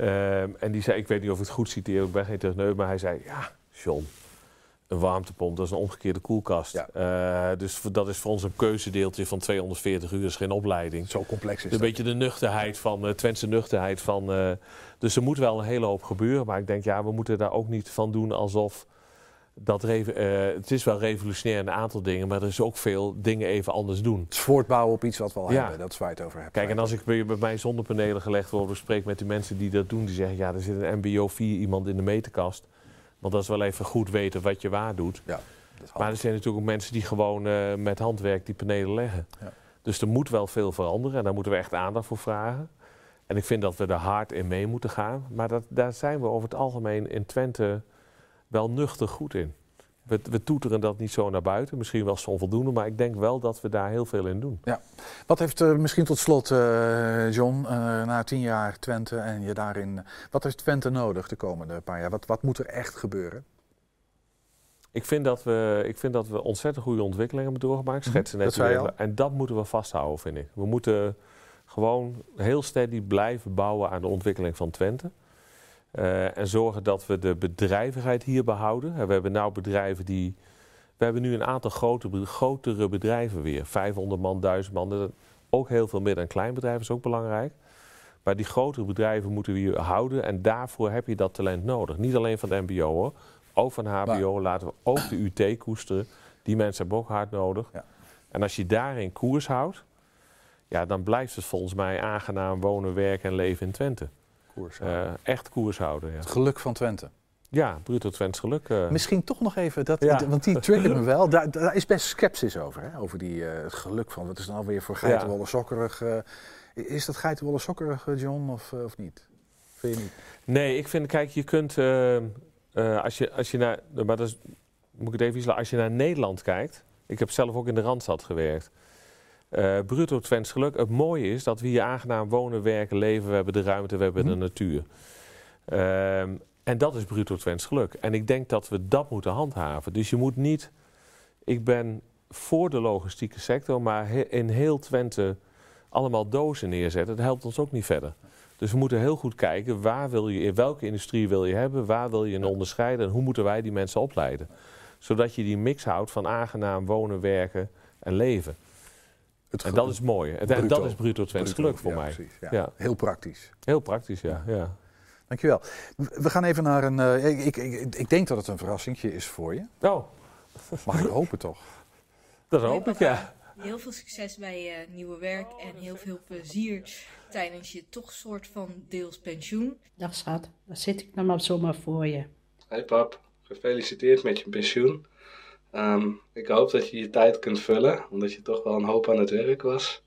ehm, en die zei: Ik weet niet of ik het goed citeer, ik ben geen techneut. Maar hij zei: Ja, John, een warmtepomp, dat is een omgekeerde koelkast. Eh, dus dat is voor ons een keuzedeeltje van 240 uur, is geen opleiding. Zo complex is Een dat. beetje de nuchterheid van, uh, Twentse nuchterheid van... eh, dus er moet wel een hele hoop gebeuren, maar ik denk, ja, we moeten daar ook niet van doen alsof... Dat eh, het is wel revolutionair in een aantal dingen, maar er is ook veel dingen even anders doen. Het voortbouwen op iets wat we al Ja. hebben. Dat is waar je het over hebt. Kijk, en als ik bij, bij mij zonnepanelen gelegd word, spreek met die mensen die dat doen, die zeggen, ja, er zit een MBO 4 iemand in de meterkast. Want dat is wel even goed weten wat je waar doet. Ja, maar er zijn natuurlijk ook mensen die gewoon eh, met handwerk die panelen leggen. Ja. Dus er moet wel veel veranderen en daar moeten we echt aandacht voor vragen. En ik vind dat we er hard in mee moeten gaan. Maar dat, daar zijn we over het algemeen in Twente wel nuchter goed in. We, we toeteren dat niet zo naar buiten, misschien wel onvoldoende, maar ik denk wel dat we daar heel veel in doen. Ja. Wat heeft eh, misschien tot slot, eh, John, eh, na tien jaar Twente en je daarin... Wat heeft Twente nodig de komende paar jaar? Wat, wat moet er echt gebeuren? Ik vind, dat we, ik vind dat we ontzettend goede ontwikkelingen hebben doorgemaakt. Mhm, Schetsen net dat weer. En dat moeten we vasthouden, vind ik. We moeten gewoon heel steady blijven bouwen aan de ontwikkeling van Twente. Eh, en zorgen dat we de bedrijvigheid hier behouden. En we hebben nu bedrijven die... We hebben nu een aantal grote, grotere bedrijven weer. 500 man, 1000 man. Ook heel veel midden- en kleinbedrijven is ook belangrijk. Maar die grotere bedrijven moeten we hier houden. En daarvoor heb je dat talent nodig. Niet alleen van de mbo hoor. Ook van HBO laten we ook de UT koesteren. Die mensen hebben ook hard nodig. Ja. En als je daarin koers houdt... Ja, dan blijft het volgens mij aangenaam wonen, werken en leven in Twente. Koers Eh, echt koers houden, ja. Het geluk van Twente. Ja, bruto Twents geluk. eh. Misschien toch nog even, dat, Ja. want die triggert me wel. Daar, daar is best sceptisch over, hè? over die, eh, het geluk van. Wat is dan alweer voor geitenwolle sokkerig? eh, is dat geitenwolle sokkerig, John, of, of niet? Vind je niet? Nee, ik vind, kijk, je kunt, eh, eh, als, je, als je naar, maar dat is, moet ik het even iets als je naar Nederland kijkt. Ik heb zelf ook in de Randstad gewerkt. Eh, bruto Twents geluk. Het mooie is dat we hier aangenaam wonen, werken, leven. We hebben de ruimte, we hebben de natuur. Ehm, en dat is bruto Twents geluk. En ik denk dat we dat moeten handhaven. Dus je moet niet... Ik ben voor de logistieke sector, maar he- in heel Twente allemaal dozen neerzetten. Dat helpt ons ook niet verder. Dus we moeten heel goed kijken, waar wil je, in welke industrie wil je hebben, waar wil je in onderscheiden en hoe moeten wij die mensen opleiden. Zodat je die mix houdt van aangenaam wonen, werken en leven. Het en dat is mooi. En bruto. dat is bruto Twents geluk voor ja, mij. precies, ja. Heel praktisch. Heel praktisch, ja. ja. Dankjewel. We gaan even naar een... eh, ik, ik, ik, ik denk dat het een verrassingje is voor je. Oh. Mag ik hopen toch? Dat hoop ik, ja. Heel veel succes bij je nieuwe werk en heel veel plezier tijdens je toch soort van deels pensioen. Dag schat, daar zit ik dan maar zomaar voor je. Hey pap, gefeliciteerd met je pensioen. Ehm, ik hoop dat je je tijd kunt vullen, omdat je toch wel een hoop aan het werk was.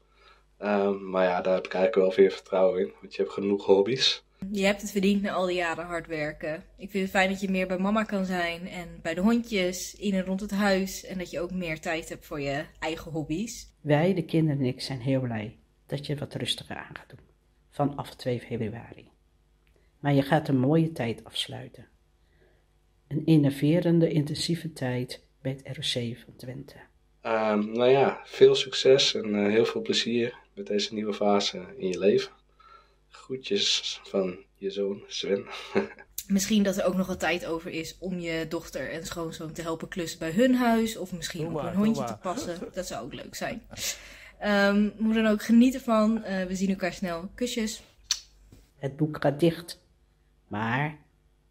Ehm, maar ja, daar heb ik eigenlijk wel veel vertrouwen in, want je hebt genoeg hobby's. Je hebt het verdiend na al die jaren hard werken. Ik vind het fijn dat je meer bij mama kan zijn en bij de hondjes, in en rond het huis. En dat je ook meer tijd hebt voor je eigen hobby's. Wij, de kinderen en ik, zijn heel blij dat je wat rustiger aan gaat doen. Vanaf 2 februari. Maar je gaat een mooie tijd afsluiten. Een innoverende, intensieve tijd bij het ROC van Twente. Ehm, nou ja, veel succes en eh, heel veel plezier met deze nieuwe fase in je leven. Groetjes van je zoon Sven. Misschien dat er ook nog wat tijd over is om je dochter en schoonzoon te helpen klussen bij hun huis. Of misschien op maar, hun doe hondje te passen. Dat zou ook leuk zijn. Ehm moet dan ook genieten van. Eh, we zien elkaar snel. Kusjes. Het boek gaat dicht. Maar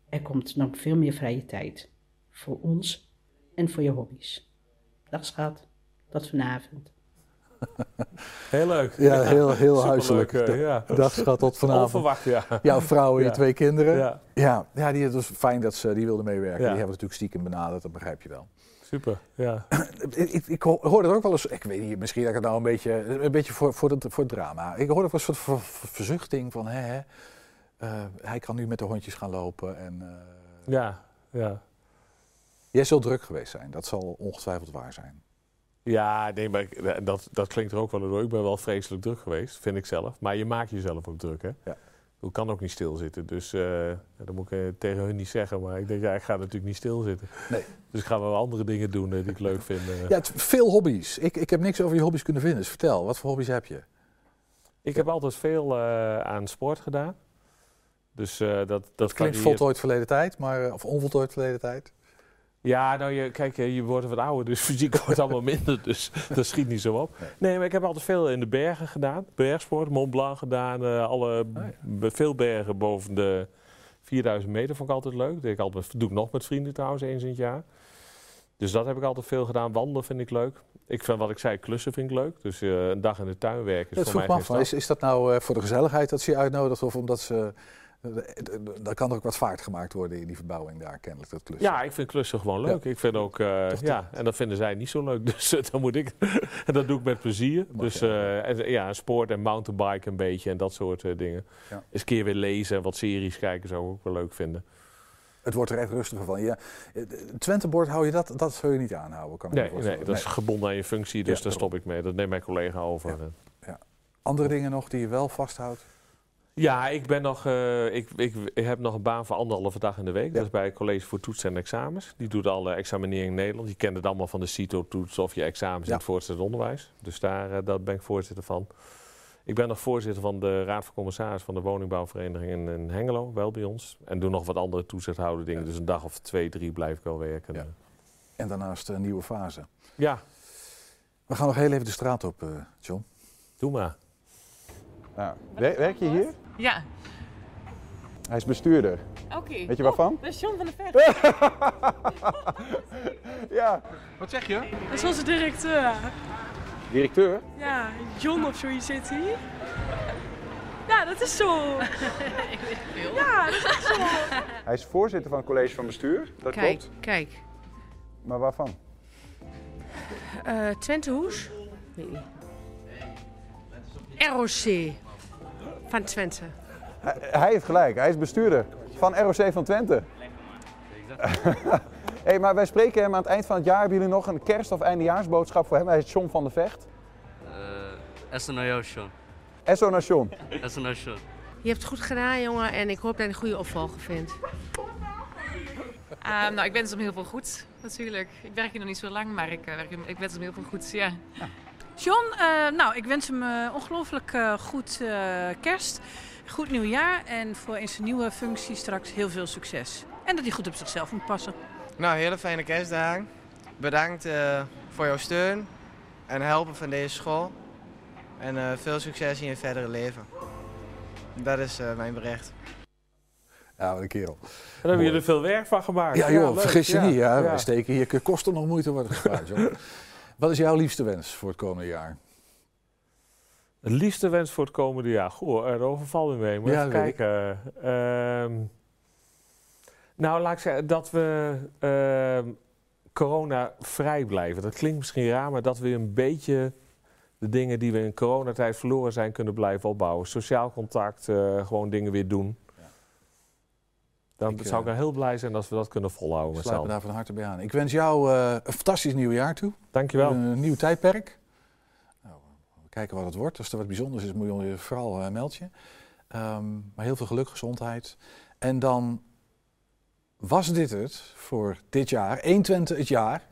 er komt nog veel meer vrije tijd. Voor ons en voor je hobby's. Dag schat, tot vanavond. Heel leuk. Ja, heel, heel huiselijk. eh, ja. Dag schat, tot vanavond. Onverwacht, ja. Jouw vrouw en je twee kinderen. Ja. ja, ja die, het was fijn dat ze die wilden meewerken. Ja. Die hebben we natuurlijk stiekem benaderd, dat begrijp je wel. Super, ja. ik, ik, ik ho- hoorde er ook wel eens, ik weet niet, misschien dat ik het nou een beetje, een beetje voor, voor, het, voor het drama. Ik hoorde ook wel eens een soort ver- ver- verzuchting van, hè, hè, eh, hij kan nu met de hondjes gaan lopen. En, eh, Ja, ja. Jij zult druk geweest zijn, dat zal ongetwijfeld waar zijn. Ja, nee, maar dat, dat klinkt er ook wel door. Ik ben wel vreselijk druk geweest, vind ik zelf. Maar je maakt jezelf ook druk, hè? Ja. Ik kan ook niet stilzitten. Dus eh, dat moet ik eh, tegen hun niet zeggen. Maar ik denk, ja, ik ga natuurlijk niet stilzitten. Nee. Dus ik ga wel andere dingen doen eh, die ik leuk vind. Ja, het- veel hobby's. Ik, ik heb niks over je hobby's kunnen vinden, dus vertel, wat voor hobby's heb je? Ik heb altijd veel aan sport gedaan. Dus dat, dat Dat klinkt voltooid verleden tijd, maar, of onvoltooid verleden tijd. Ja, nou, je, kijk, eh, je wordt wat ouder, dus fysiek wordt allemaal minder. Dus dat schiet niet zo op. Nee, maar ik heb altijd veel in de bergen gedaan. Bergsport, Mont Blanc gedaan. eh, alle, b- Veel bergen boven de 4000 meter vond ik altijd leuk. Dat ik altijd, doe ik nog met vrienden trouwens, eens in het jaar. Dus dat heb ik altijd veel gedaan. Wandelen vind ik leuk. Ik vind wat ik zei, klussen vind ik leuk. Dus eh, een dag in de tuin werken is voor mij geen af, stap. is, is dat nou voor de gezelligheid dat ze je uitnodigt of omdat ze... Dan kan er ook wat vaart gemaakt worden in die verbouwing daar, kennelijk, dat klussen. Ja, ik vind klussen gewoon leuk. Ik vind ook, eh, ja, en dat vinden zij niet zo leuk. Dus eh, dan moet ik, en dat doe ik met plezier. Dus eh, en, ja, sport en mountainbike een beetje en dat soort dingen. Ja. Eens een keer weer lezen en wat series kijken zou ik ook wel leuk vinden. Het wordt er echt rustiger van. Ja, Twentebord hou je dat, dat zul je niet aanhouden, kan Nee, nee, dat is gebonden aan je functie, dus Ja, daar stop ik mee. Dat neemt mijn collega over. Ja. Andere dingen nog die je wel vasthoudt? Ja, ik, ben nog, eh, ik, ik, ik heb nog een baan voor anderhalve dag in de week. Dat is bij het College voor Toetsen en Examens. Die doet alle examinering in Nederland. Je kent het allemaal van de CITO-toets of je examens in het voortgezet onderwijs. Dus daar eh, dat ben ik voorzitter van. Ik ben nog voorzitter van de Raad van Commissaris van de Woningbouwvereniging in, in Hengelo, wel bij ons. En doe nog wat andere toezichthouder dingen. Dus een dag of twee, drie blijf ik wel werken. En daarnaast een nieuwe fase. Ja. We gaan nog heel even de straat op, eh, John. Doe maar. Nou, wer- werk je hier? Ja. Hij is bestuurder. Oké. Weet je waarvan? Dat is John van der Vecht. ja. Wat zeg je? Dat is onze directeur. Directeur? Ja, John of zoiets zit hier. Ja, dat is zo. Ja, dat is echt zo. Hij is voorzitter van het college van bestuur. Dat Kijk, klopt. kijk. Maar waarvan? Eh Twente Hoes? Weet niet. ROC van Twente. Hij, hij heeft gelijk. Hij is bestuurder van ROC van Twente. hey, maar wij spreken hem aan het eind van het jaar. Hebben jullie nog een kerst- of eindejaarsboodschap voor hem? Hij is John van der Vecht. Essen naar jou, Sean. SO Nation. Essen naar. Je hebt het goed gedaan, jongen. En ik hoop dat je een goede opvolger vindt. Ehm, nou, ik wens hem heel veel goed, natuurlijk. Ik werk hier nog niet zo lang, maar ik, eh, werk, ik wens hem heel veel goed, ja. John, eh, nou, ik wens hem eh, ongelooflijk eh, goed eh, kerst, goed nieuwjaar en voor in zijn nieuwe functie straks heel veel succes. En dat hij goed op zichzelf moet passen. Nou, hele fijne kerstdagen. Bedankt eh, voor jouw steun en helpen van deze school. En eh, veel succes in je verdere leven. Dat is eh, mijn bericht. Ja, wat een kerel. En daar hebben jullie er veel werk van gemaakt. Ja joh, vergis je Ja, niet. Ja. ja. Wij steken hier kosten nog moeite worden gespaard. John. Wat is jouw liefste wens voor het komende jaar? Het liefste wens voor het komende jaar. Goh, er overval we mee. Moet Ja, even kijken. Ehm, nou, laat ik zeggen dat we ehm, corona-vrij blijven. Dat klinkt misschien raar, maar dat we een beetje de dingen die we in coronatijd verloren zijn kunnen blijven opbouwen. Sociaal contact, eh, gewoon dingen weer doen. Dan Ik, zou ik eh, wel heel blij zijn als we dat kunnen volhouden. Ik sluit me daar van harte bij aan. Ik wens jou eh, een fantastisch nieuw jaar toe. Dankjewel. Een nieuw tijdperk. Nou, we kijken wat het wordt. Als er wat bijzonders is, moet je vooral eh meld je. Ehm, maar heel veel geluk, gezondheid. En dan was dit het voor dit jaar. 120 het jaar.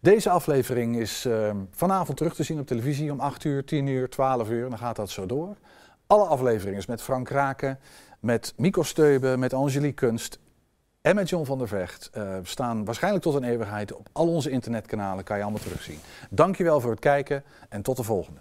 Deze aflevering is ehm, vanavond terug te zien op televisie om 8 uur, 10 uur, 12 uur. Dan gaat dat zo door. Alle afleveringen is met Frank Raken, met Mico Steuben, met Angelique Kunst en met John van der Vecht. eh, staan waarschijnlijk tot een eeuwigheid op al onze internetkanalen. Kan je allemaal terugzien. Dankjewel voor het kijken en tot de volgende.